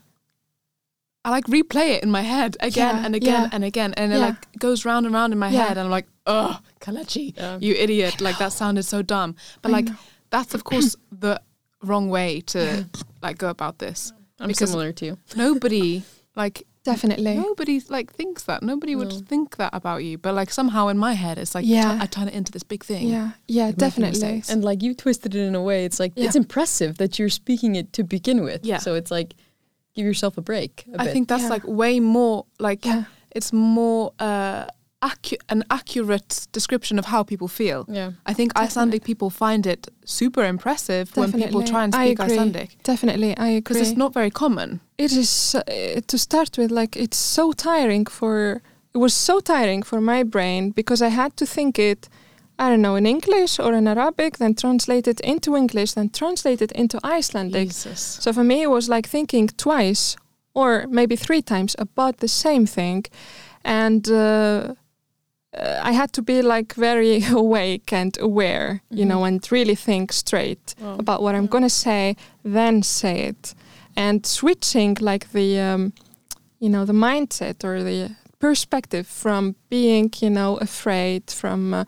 I like replay it in my head again Yeah, and again yeah. and again, and it Yeah. like goes round and round in my Yeah. head, and I'm like, oh, Kalechi, Yeah. you idiot! Like that sounded so dumb. But I like know. that's of course the wrong way to like go about this. I'm Because- similar to you. Nobody like definitely. nobody like thinks that. Nobody would think that about you. But like somehow in my head, it's like Yeah. tu- I turn it into this big thing. Yeah, yeah, making definitely. And like you twisted it in a way, it's like Yeah. it's impressive that you're speaking it to begin with. Yeah. So it's like give yourself a break. a I bit. think that's Yeah. like way more like Yeah, it's more uh, accu- an accurate description of how people feel. yeah. I think Icelandic people find it super impressive when people Definitely. try and speak. Icelandic definitely. I agree. because it's not very common. It is uh, to start with like it's so tiring for it was so tiring for my brain because i had to think it i don't know in english or in arabic then translate it into english then translate it into icelandic. Jesus. so for me it was like thinking twice or maybe three times about the same thing. And uh, uh, i had to be like very awake and aware you know and really think straight Wow. about what I'm going to say, then say it, and switching like the, um, you know, the mindset or the perspective from being, you know, afraid from. Uh,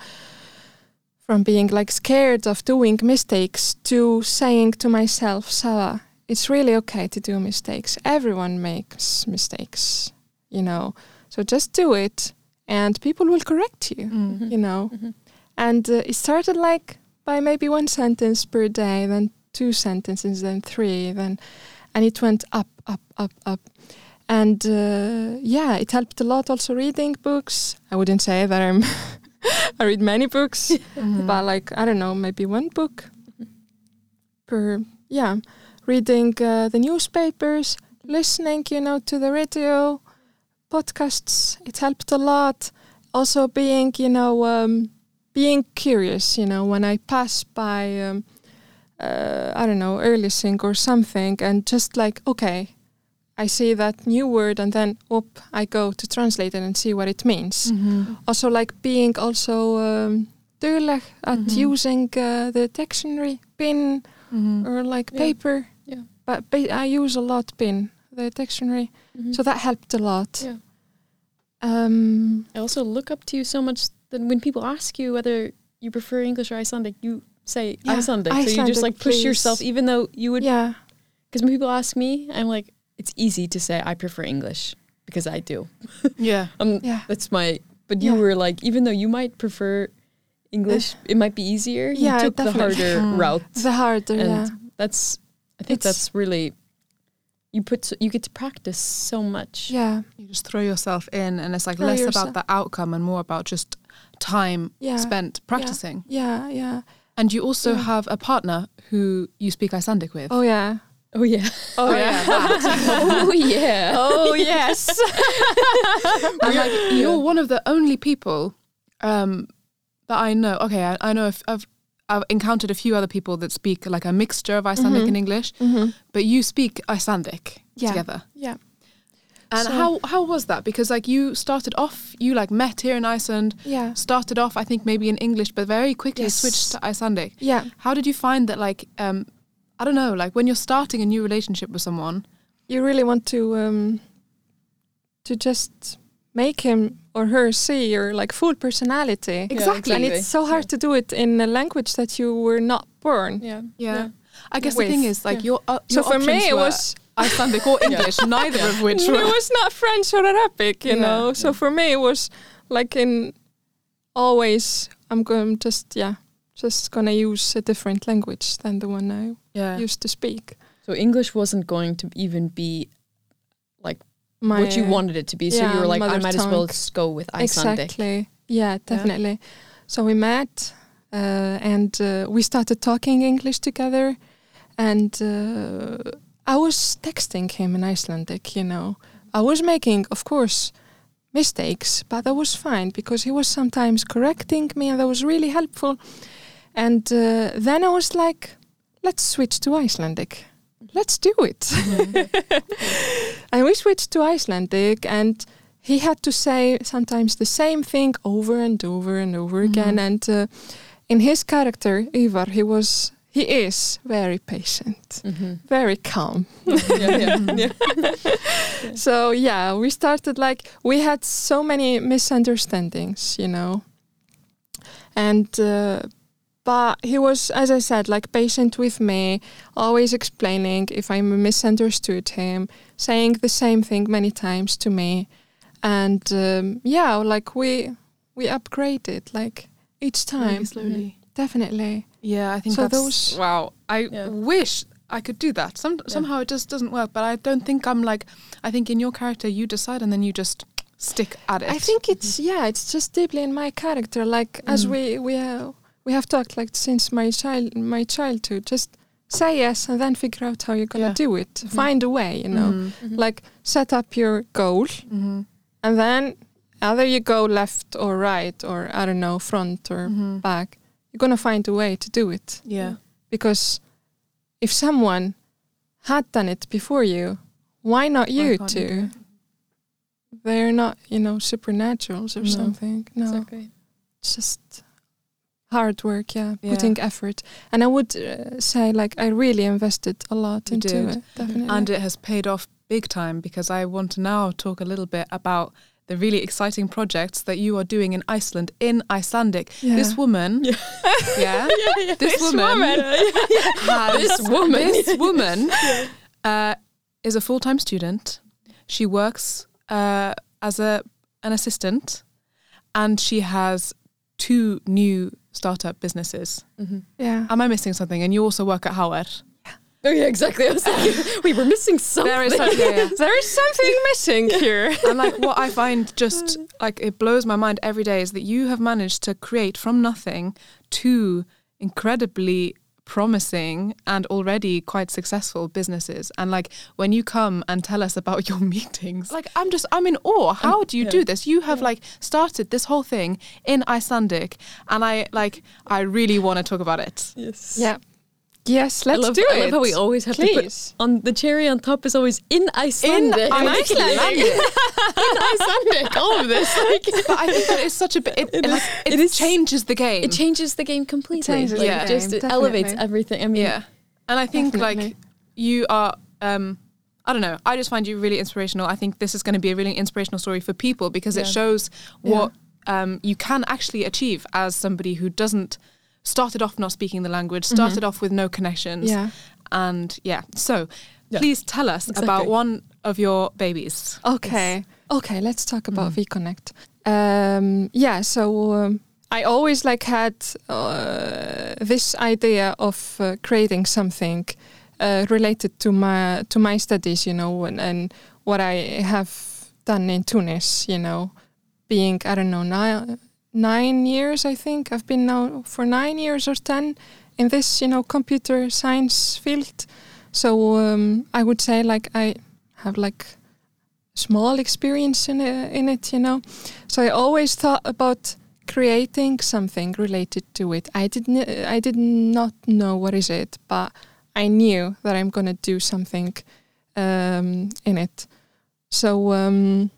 from being like scared of doing mistakes to saying to myself, Safa, it's really okay to do mistakes. Everyone makes mistakes, you know. So just do it and people will correct you, Mm. you know. Mhm. And uh, it started like by maybe one sentence per day, then two sentences, then three, then, and it went up, up, up, up. And uh, yeah, it helped a lot. Also reading books. I wouldn't say that I'm. I read many books, Mhm. but like I don't know, maybe one book per. Yeah, reading uh, the newspapers, listening, you know, to the radio, podcasts. It helped a lot. Also being, you know, um, being curious. You know, when I pass by, um, uh, I don't know, Erlising or something, and just like, okay, I see that new word, and then, whoop, I go to translate it and see what it means. Mhm. Also, like being also um, at Mhm. using uh, the dictionary, pin, Mhm. or like Yeah. paper. Yeah. But ba- I use a lot pin, the dictionary. Mhm. So that helped a lot. Yeah. Um, I also look up to you so much that when people ask you whether you prefer English or Icelandic, you say Yeah, Icelandic. So you just Icelandic, like push please. yourself, even though you would. yeah. Because when people ask me, I'm like, it's easy to say I prefer English because I do. Yeah. Um, Yeah. That's my. But you Yeah. were like, even though you might prefer English, it might be easier. Yeah, you took the harder Mm. route, The harder, and yeah. that's. I think It's- that's really. You put so, you get to practice so much. Yeah. You just throw yourself in, and it's like Throw less yourself- about the outcome and more about just time Yeah. spent practicing. Yeah, yeah. And you also Yeah. have a partner who you speak Icelandic with. Oh, yeah. Oh yeah. Oh, yeah. oh yeah. oh, yes. and like you're one of the only people um, that I know. Okay, I, I know if I've I've encountered a few other people that speak like a mixture of Icelandic Mhm. and English, hmm but you speak Icelandic Yeah. together. Yeah. And So- how how was that? Because like you started off, you like met here in Iceland, Yeah. started off I think maybe in English, but very quickly Yes. switched to Icelandic. Yeah. How did you find that? Like um, I don't know, like when you're starting a new relationship with someone. You really want to um, to just make him or her see your like full personality. Exactly. And it's so hard to do it in a language that you were not born. Yeah. Yeah. I guess With- the thing is like yeah. your uh, So your for me, options it were was Icelandic or English, neither of which it was not French or Arabic, you Yeah. know. So for me, it was like in always I'm going just yeah, just gonna use a different language than the one I Yeah. used to speak. So English wasn't going to even be like My, what you wanted it to be. So yeah, you were like, I mother might as well just go with Icelandic. Exactly. Yeah, definitely. So we met uh, and uh, we started talking English together. And uh, I was texting him in Icelandic, you know. I was making, of course, mistakes, but that was fine because he was sometimes correcting me and that was really helpful. And uh, then I was like, let's switch to Icelandic. Let's do it. and we switched to Icelandic, and he had to say sometimes the same thing over and over and over again. And uh, in his character, Ivar, he was he is very patient, Mm-hmm. very calm. yeah, yeah, yeah. So yeah, we started like we had so many misunderstandings, you know. And uh, but he was, as I said, like patient with me, always explaining if I misunderstood him, saying the same thing many times to me, and um, yeah, like we we upgraded like each time, Really slowly. Definitely. Yeah, I think So that's those- wow. I Yeah. wish I could do that. Some somehow it just doesn't work. But I don't think I'm like. I think in your character you decide and then you just stick at it. I think it's yeah, it's just deeply in my character. Like as Mm. we we uh, we have talked like since my child my childhood. Just say yes and then figure out how you're gonna Yeah. do it. Mhm. Find a way, you know. Mhm. Like set up your goal Mhm. and then either you go left or right or I don't know front or Mhm. back. You're gonna find a way to do it Yeah. because if someone had done it before you, why not you can't you do too? They're not, you know, supernaturals or No. something. No. Exactly. just hard work yeah, Yeah. putting effort and i would uh, say like i really invested a lot You into did. it definitely And it has paid off big time because I want to now talk a little bit about the really exciting projects that you are doing in Iceland in Icelandic. yeah. This woman, Yeah. yeah, this, woman, has This woman. this woman uh, is a full time student. She works uh, as a an assistant, and she has two new startup businesses. Mm-hmm. yeah Am I missing something? And you also work at Howard. Oh yeah, exactly. I was thinking we were missing something. There is some- yeah, yeah. there is something missing here and like what I find just mm. like it blows my mind every day is that you have managed to create from nothing two incredibly promising and already quite successful businesses and like when you come and tell us about your meetings like i'm just i'm in awe how do you yeah. do this you have like started this whole thing in icelandic and i like i really want to talk about it Yes. yeah yes let's I love, do I it love how we always have to put on the cherry on top is always in Icelandic. in Icelandic. in Icelandic. All of this. Like, but i think that is such a bit it, It like, it, it is- changes the game it changes the game completely. changes like, the just it elevates everything. I mean, Yeah. And I think like you are um I don't know. I just find you really inspirational. I think this is going to be a really inspirational story for people because it shows what um, you can actually achieve as somebody who doesn't started off not speaking the language, started off with no connections, yeah and yeah. So, Yeah. please tell us about one of your babies. okay okay let's talk about Mhm. vconnect um yeah so um, i always like had uh, this idea of uh, creating something uh, related to my to my studies you know and, and what i have done in tunis you know being i don't know nine, nine years i think i've been now for nine years or ten in this you know computer science field so um, i would say like i have like small experience in it, in it, you know. So I always thought about creating something related to it. I didn't I did not know what is it, but I knew that I'm gonna do something um, in it. So um,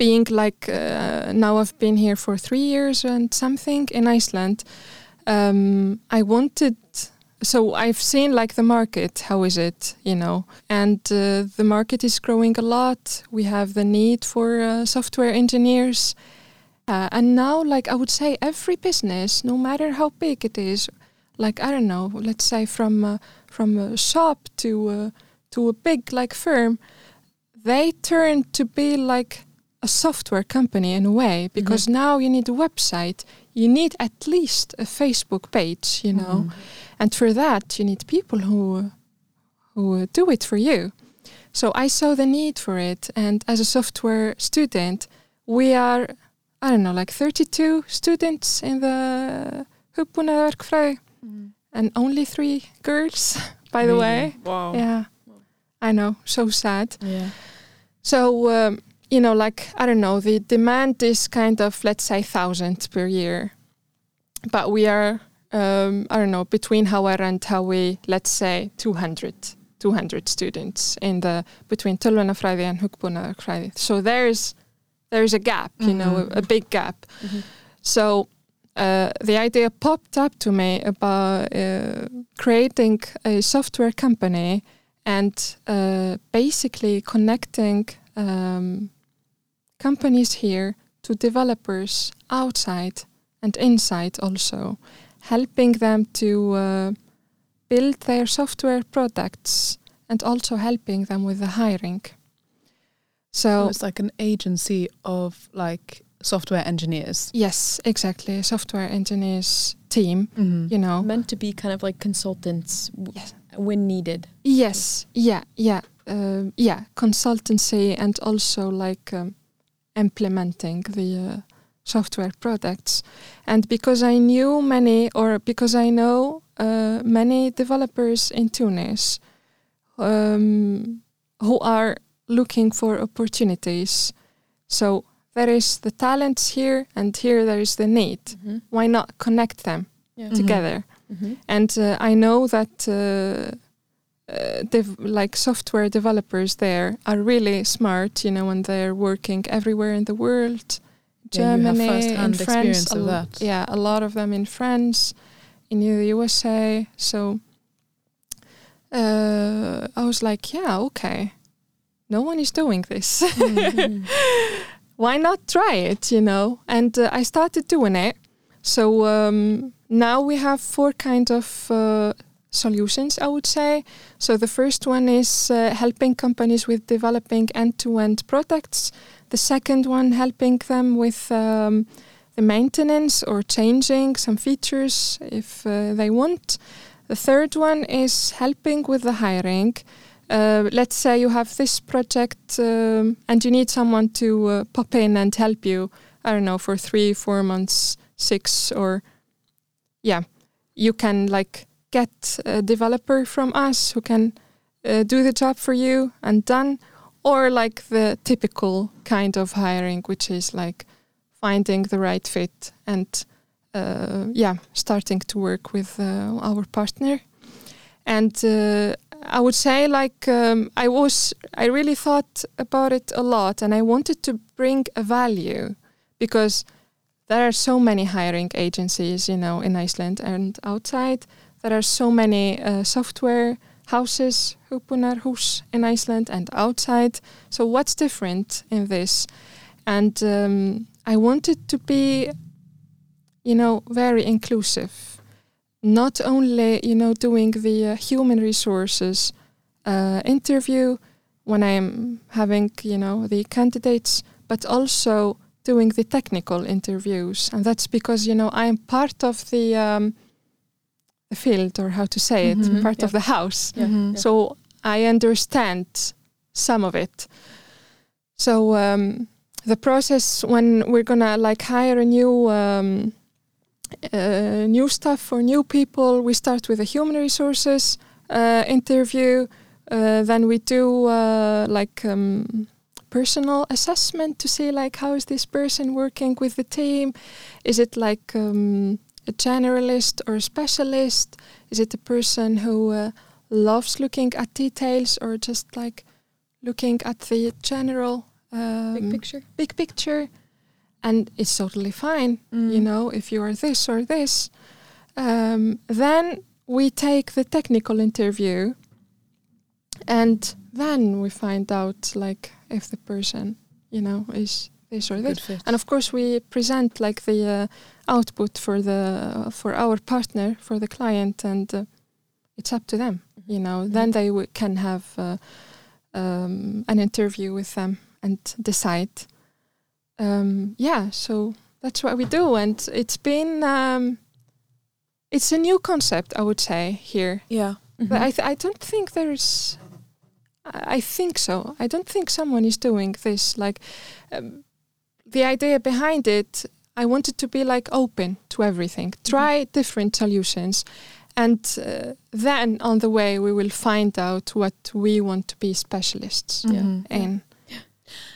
being like uh, now I've been here for three years and something in Iceland. Um, I wanted so I've seen like the market, how is it, you know, and uh, the market is growing a lot. We have the need for uh, software engineers. Uh, and now, like I would say, every business, no matter how big it is, like I don't know, let's say from uh, from a shop to uh, to a big like firm, they turn to be like a software company in a way mm-hmm. because now you need a website, you need at least a Facebook page, you know. Mm-hmm. And for that, you need people who who do it for you. So I saw the need for it, and as a software student, we are I don't know like 32 students in the hugbúnaðarverkfræði, mm-hmm. and only three girls. By the way, Wow. yeah, I know, so sad. Yeah. So um, you know, like I don't know, the demand is kind of let's say thousand per year, but we are um, I don't know, between HR and HÍ, let's say 200, 200 students in the between tölvunarfræði and hugbúnaðarfræði. So there's there's a gap, you know, Mhm. a, a big gap. So uh, the idea popped up to me about uh, creating a software company and uh, basically connecting um, companies here to developers outside and inside also, helping them to uh, build their software products and also helping them with the hiring. So So it's like an agency of like software engineers. yes, exactly, a software engineers team, you know. Meant to be kind of like consultants w- Yes. when needed. Yes, yeah, yeah, uh, yeah. Consultancy and also like um, implementing the uh, software products. And because I knew many, or because I know uh, many developers in Tunis um, who are looking for opportunities, so there is the talents here, and here there is the need. Why not connect them Yeah. Together? Mhm. and uh, I know that uh, uh, dev- like software developers there are really smart, you know, and they're working everywhere in the world, Yeah, Germany, in France, a of l- that. yeah, a lot of them in France, in the USA. So uh, I was like, yeah, okay, no one is doing this. Mhm. why not try it you know and uh, i started doing it so um, now we have four kind of uh, solutions i would say. So the first one is uh, helping companies with developing end-to-end products. The second one helping them with um, the maintenance or changing some features if uh, they want. The third one is helping with the hiring. Uh, let's say you have this project um, and you need someone to uh, pop in and help you i don't know for three four months six or yeah you can like get a developer from us who can uh, do the job for you and done or like the typical kind of hiring which is like finding the right fit and uh, yeah starting to work with uh, our partner. And uh, I would say like um, I was I really thought about it a lot and I wanted to bring a value because there are so many hiring agencies you know in Iceland and outside there are so many uh, software houses Hugbúnaðarhús in Iceland and outside. So what's different in this? And um, I wanted to be you know very inclusive. Not only you know doing the uh, human resources uh, interview when I'm having you know the candidates, but also doing the technical interviews, and that's because you know I'm part of the um, the field, or how to say it, Mhm. part Yeah. of the house. Yeah. Mhm. Yeah. So I understand some of it. So um, the process when we're gonna like hire a new um, uh, new stuff for new people, we start with a human resources uh, interview. Uh, then we do uh, like um, personal assessment to see like how is this person working with the team. Is it like um, a generalist or a specialist? Is it a person who uh, loves looking at details or just like looking at the general um, Big picture. big picture? And it's totally fine, Mm. you know, if you are this or this. Um, then we take the technical interview and then we find out like if the person, you know, is this or this. And of course, we present like the uh, output for the for our partner, for the client, and uh, it's up to them. You know, then they w- can have uh, um, an interview with them and decide. Um, yeah, so that's what we do, and it's been um, it's a new concept, I would say here. Yeah. But I, th- I don't think there's. I I think so. I don't think someone is doing this. Like, um, the idea behind it, I wanted to be like open to everything, try different solutions, and uh, then on the way we will find out what we want to be specialists Yeah. Mhm. in.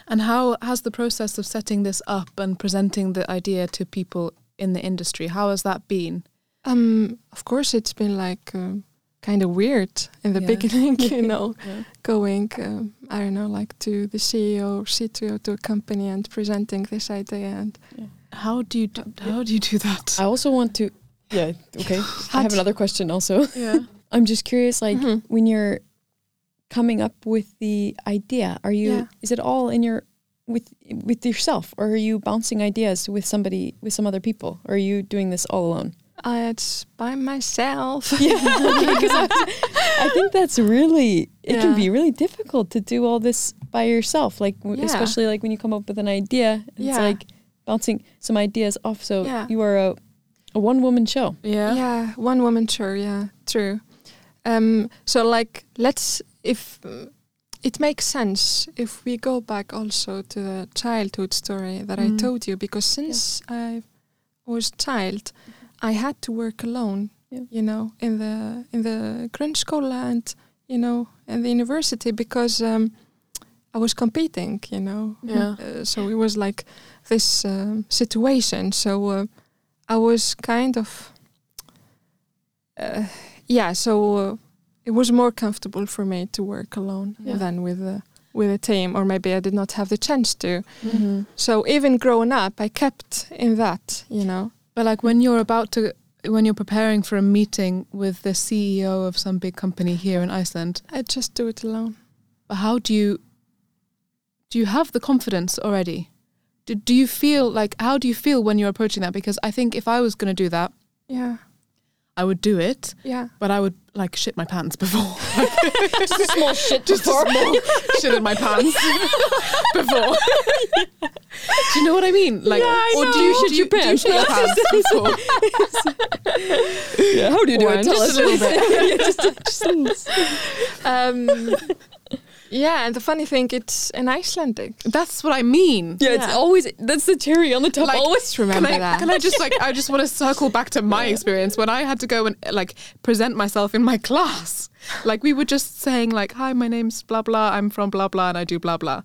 And how has the process of setting this up and presenting the idea to people in the industry, how has that been? Um, of course, it's been like um, kind of weird in the Yeah. beginning, you know, Yeah. going, um, I don't know, like to the CEO or CTO to a company and presenting this idea. And How do you do, how do you do that? I also want to. Yeah. Okay. I have another question also. yeah. I'm just curious, like Mhm. when you're coming up with the idea, are you? Yeah. Is it all in your with with yourself, or are you bouncing ideas with somebody with some other people, or are you doing this all alone? uh, it's by myself. Yeah, because I, I think that's really it can be really difficult to do all this by yourself. Like w- Yeah. especially like when you come up with an idea, it's Yeah. like bouncing some ideas off. So Yeah. you are a a one woman show. Yeah. Yeah, one woman tour. Yeah, true. Um, so like, let's if mm, it makes sense if we go back also to the childhood story that I Mm. told you because since I was child, I had to work alone. Yeah. You know, in the in the grunnskóla and you know in the university because um, I was competing. You know, Yeah. uh, so it was like this um, situation. So uh, I was kind of, uh, yeah. So uh, it was more comfortable for me to work alone Yeah. than with a with a team, or maybe I did not have the chance to. Mm-hmm. So even growing up, I kept in that. You know, But like when you're about to when you're preparing for a meeting with the CEO of some big company here in Iceland, I just do it alone. but how do you do you have the confidence already? Do, do you feel like how do you feel when you're approaching that? Because I think if I was going to do that, Yeah, I would do it, yeah. but I would like shit my pants before. Just a small shit Just a small shit in my pants before. do you know what I mean? Like, Yeah, I or do you Shit do your you, do you pants. shit your pants before? yeah, how do you do One, it? Tell just us a little bit. Yeah, just, just Um, yeah, and the funny thing, it's in Icelandic. That's what I mean. yeah, it's always that's the cherry on the top. Like, always Can Remember I, that. can I just like I just want to circle back to my experience when I had to go and like present myself in my class. Like we were just saying like, "Hi, my name's blah blah. I'm from blah blah, and I do blah blah."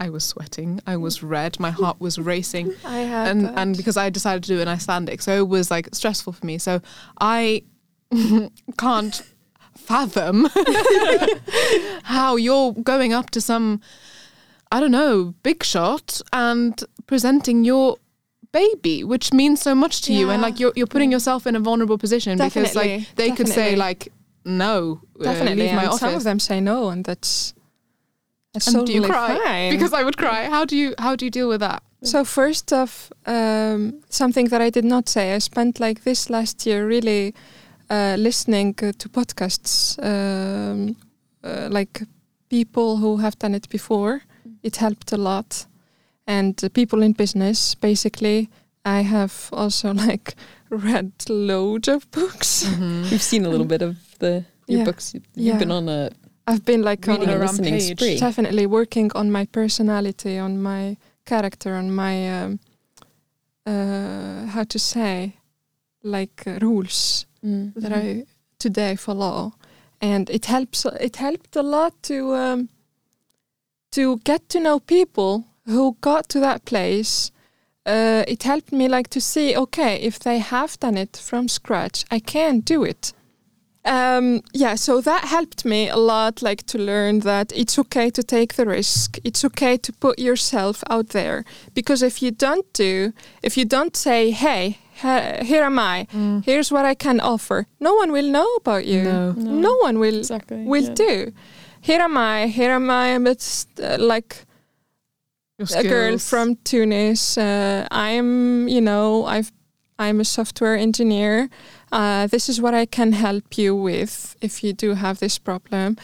I was sweating. I was red. My heart was racing, I had and that. and because I decided to do it in Icelandic, so it was like stressful for me. So I can't fathom how you're going up to some I don't know, big shot and presenting your baby, which means so much to you, and like you're you're putting yourself in a vulnerable position because like they could say like no, uh, leave my and office. some of them say no, and that's that's and totally do you cry? fine. Because I would cry. How do you how do you deal with that? so first off, um, something that I did not say, I spent like this last year really uh, listening uh, to podcasts, um, uh, like people who have done it before. It helped a lot, and uh, people in business. Basically, I have also like read loads of books. We've seen a little bit of the your Yeah. books. You've Yeah. been on a I've been like reading on and a listening rampage. spree. definitely working on my personality, on my character, on my um, uh, how to say, like uh, rules Mm. that I today follow, and it helps. It helped a lot to um, to get to know people who got to that place. Uh, it helped me like to see, okay, if they have done it from scratch, I can do it. Um, yeah, so that helped me a lot, like to learn that it's okay to take the risk. It's okay to put yourself out there because if you don't do, if you don't say, "Hey, here am I. Here's what I can offer," no one will know about you. No. No one will exactly will yeah. do. Here am I. Here am I. I'm uh, like a girl from Tunis. Uh, I'm, you know, I've, I'm a software engineer. Uh, this is what I can help you with if you do have this problem,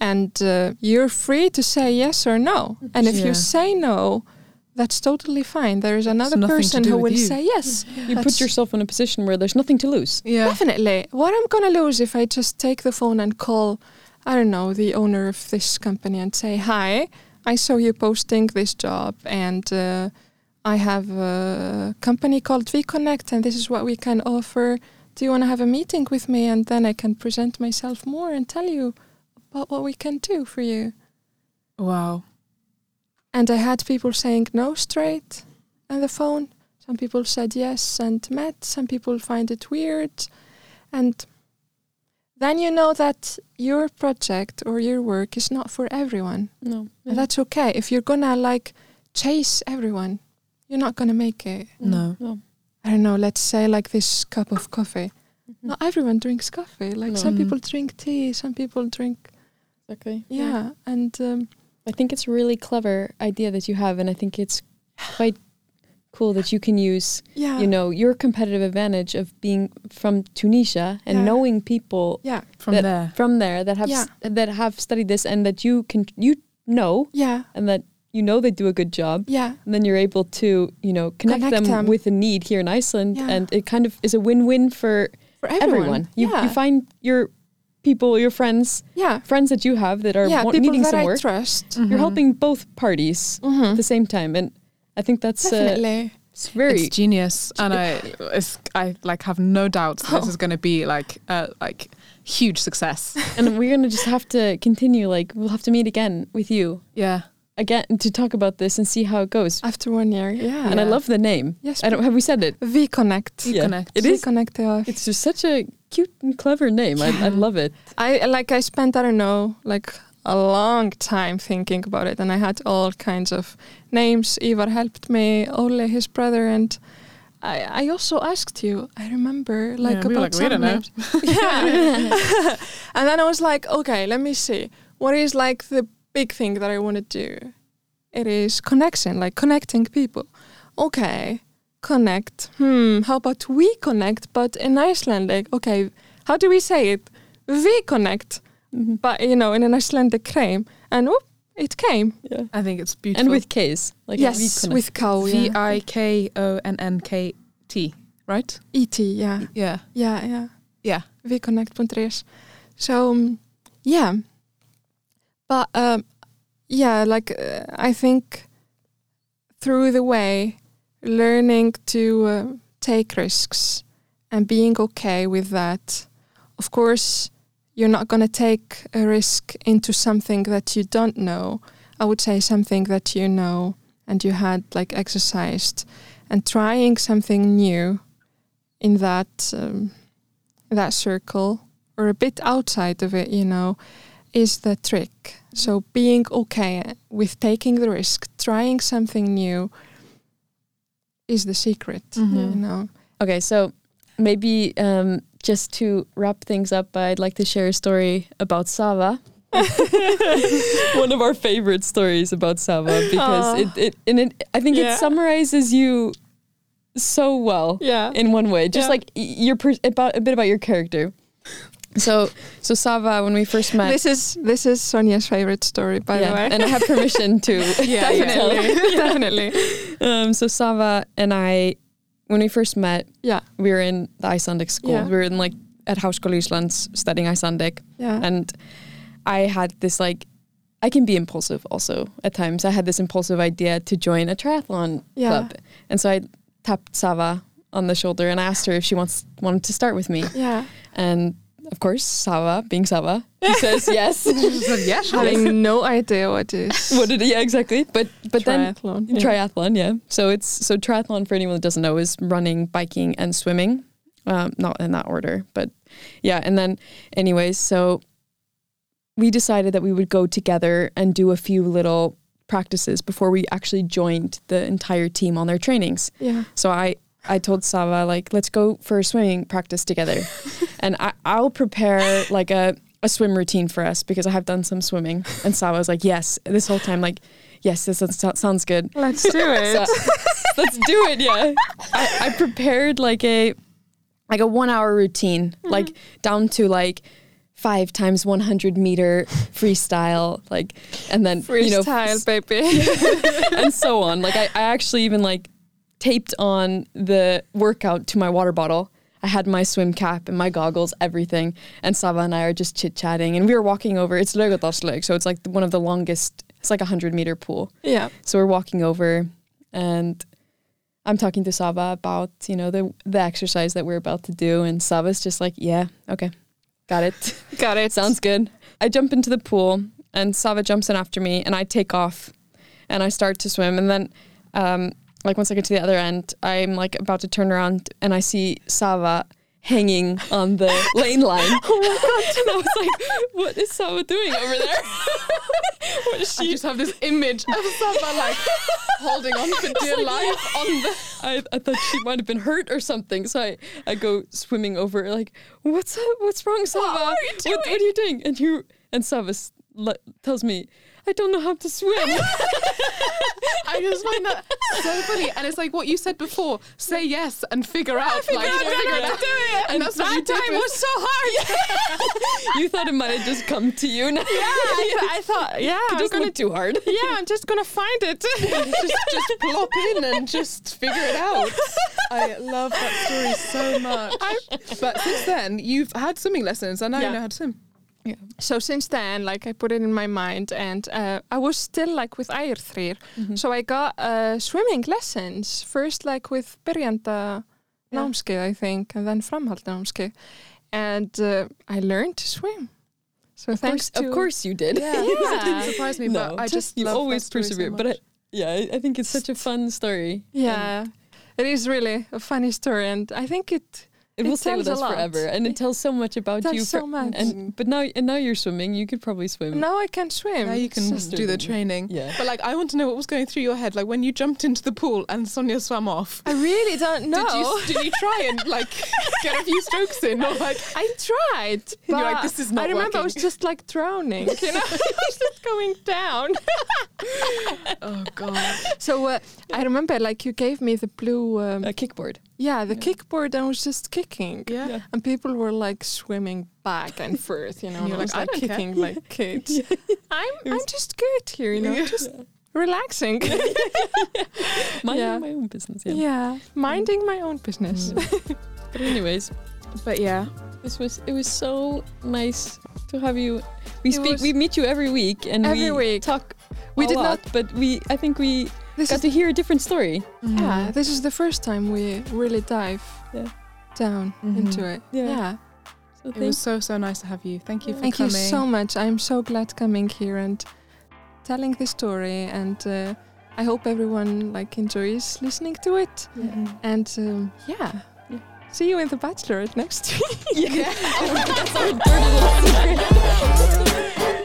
and uh, you're free to say yes or no. And if Yeah. you say no, that's totally fine. There is another person who will you. say yes. You That's- put yourself in a position where there's nothing to lose. yeah. Definitely. What I'm gonna lose if I just take the phone and call, I don't know, the owner of this company and say, "Hi, I saw you posting this job, and uh, I have a company called VConnect, and this is what we can offer. Do you want to have a meeting with me, and then I can present myself more and tell you about what we can do for you?" Wow. And I had people saying no straight on the phone. Some people said yes and met. Some people find it weird. and then you know that your project or your work is not for everyone No. and that's okay if you're gonna like chase everyone you're not gonna make it No. No. I don't know let's say like this cup of coffee Mhm. not everyone drinks coffee like No. some people drink tea some people drink Exactly. yeah, and um, I think it's a really clever idea that you have, and I think it's quite cool that you can use, yeah you know, your competitive advantage of being from Tunisia and Yeah. knowing people yeah From That- there. from there that have Yeah. that have studied this and that you can you know yeah and that you know they do a good job. Yeah. And then you're able to you know connect, Connect them, them. with a need here in Iceland. Yeah. and it kind of is a win-win for for everyone, everyone, You, yeah. you find your people your friends yeah. friends that you have that are yeah wa- people needing that some I work. trust. Mm-hmm. you're helping both parties Mhm. at the same time. And I think that's uh, definitely. it's very It's genius, and I, it's, I like have no doubts that this is going to be like, a like huge success. and we're gonna just have to continue like we'll have to meet again with you. Yeah, again to talk about this and see how it goes after one year yeah and I love the name yes I don't have we said it we connect Yeah. connect. It we is connect It's just such a cute and clever name. I, I love it. I like I spent I don't know like a long time thinking about it, and I had all kinds of names. Ivar helped me, Ole, his brother, and I I also asked you. I remember like Yeah, we about like, we some names. yeah, and then I was like, okay, let me see. What is like the big thing that I want to do? It is connection, like connecting people. Okay, connect. Hmm, how about we connect, but in Icelandic? Okay, how do we say it? We connect Mhm. but you know, in an Icelandic cream, and whoop, it came. Yeah. I think it's beautiful. And with K's. Like yes, reconnect. with cow, V yeah. I K O N N K T, right? ET, yeah, Yeah, yeah, yeah. yeah. vconnect.is. So, um, yeah. But um, yeah, like uh, I think through the way, learning to uh, take risks and being okay with that. Of course, you're not going to take a risk into something that you don't know. I would say something that you know and you had like exercised and trying something new in that um, that circle or a bit outside of it, you know, is the trick. So being okay with taking the risk, trying something new is the secret, Mhm. you know. Okay, so maybe um, just to wrap things up, I'd like to share a story about Safa. One of our favorite stories about Safa because Aw. it, it and it I think Yeah. it summarizes you so well Yeah. in one way. Just Yeah. like your per- about a bit about your character. So so Safa when we first met This is this is Sonia's favorite story, by the way. and I have permission to Yeah, definitely, definitely. Um, so Safa and I, when we first met, Yeah, we were in the Icelandic school. Yeah. We were in like at Háskóli Íslands studying Icelandic, yeah, and I had this like, I can be impulsive also at times. I had this impulsive idea to join a triathlon Yeah. club, and so I tapped Safa on the shoulder and asked her if she wants wanted to start with me, yeah. and of course Safa, being Safa, he says yes. yeah, sure. Having no idea what what is what did yeah exactly? But but then triathlon. Triathlon, yeah. So it's so triathlon for anyone that doesn't know is running, biking, and swimming. Um, not in that order, but yeah. And then, anyways, so we decided that we would go together and do a few little practices before we actually joined the entire team on their trainings. yeah, So I I told Safa like, let's go for a swimming practice together, and I I'll prepare like a a swim routine for us because I have done some swimming. And Safa was like, yes, this whole time like, yes, this sounds- sounds good. let's do it. So, let's do it. Yeah, I, I prepared like a like a one hour routine, mm-hmm. like down to like five times one hundred meter freestyle, like and then you know Freestyle, baby. and so on. Like I, I actually even like taped on the workout to my water bottle. I had my swim cap and my goggles, everything. And Safa and I are just chit chatting, and we were walking over. It's Laugardalslaug, so it's like one of the longest. It's like a hundred meter pool. yeah, So we're walking over, and I'm talking to Safa about you know the the exercise that we're about to do, and Safa's just like, yeah, okay, got it. got it. Sounds good. I jump into the pool and Safa jumps in after me and I take off and I start to swim and then um, like once I get to the other end, I'm like about to turn around and I see Safa hanging on the lane line. Oh my god! And I was like, "What is Safa doing over there?" what is she? I just have this image of Safa like holding on for dear like, life on the. I, I thought she might have been hurt or something, so I, I go swimming over like, "What's up? What's wrong, Safa? What are you doing? What, what are you doing?" And you and Safa tells me I don't know how to swim. I just find that so funny. And it's like what you said before say yes and figure out. Figure like, out figure it out. Do it. And, and that's that time was so hard. you thought it might have just come to you. Now. Yeah, I, th- I thought, yeah. It doesn't look too hard. Yeah, I'm just going to find it. just, just plop in and just figure it out. I love that story so much. I, but since then, you've had swimming lessons and now yeah. you know how to swim. Yeah. So since then, like I put it in my mind, and uh, I was still like with Ægir mm-hmm. So I got uh, swimming lessons first, like with Byrjanda yeah. I think, and then framhaldsnámskeið, and uh, I learned to swim. So of thanks course, to of course you did. Yeah, yeah. didn't surprise me, no, but I just you always persevere. So but I, yeah, I, I, think it's such a fun story. Yeah, it is really a funny story, and I think it it, it will stay with us forever, and it tells so much about you. so much. And but now, and now you're swimming. You could probably swim. Now I can swim. Now you can just do the training. Yeah. But like, I want to know what was going through your head, like when you jumped into the pool and Sonia swam off. I really don't know. Did you, did you try and like get a few strokes in, or like? I tried, but you're like, this is not. I remember working. I was just like drowning. You know, I was just going down. oh god. So uh, I remember, like, you gave me the blue um, a kickboard. Yeah, the yeah. kickboard. I was just kicking. Yeah. yeah. And people were like swimming back and forth, you know. and you're like, like kicking care. like kids. I'm I'm just good here, you know, just relaxing. minding my own business. Yeah. Yeah, minding my own business. Mm. but anyways, but yeah, this was it was so nice to have you. We it speak. We meet you every week, and every we week. talk. We did lot, not, but we. I think we this got to hear a different story. Mm. Yeah, this is the first time we really dive yeah. down mm -hmm. into it. Yeah. yeah. So it was so so nice to have you. Thank you for Thank coming. you so much. I'm so glad coming here and telling the story, and uh, I hope everyone like enjoys listening to it. -hmm. And um, yeah. See you in The Bachelorette next week. yeah. oh, that's our dirty little secret.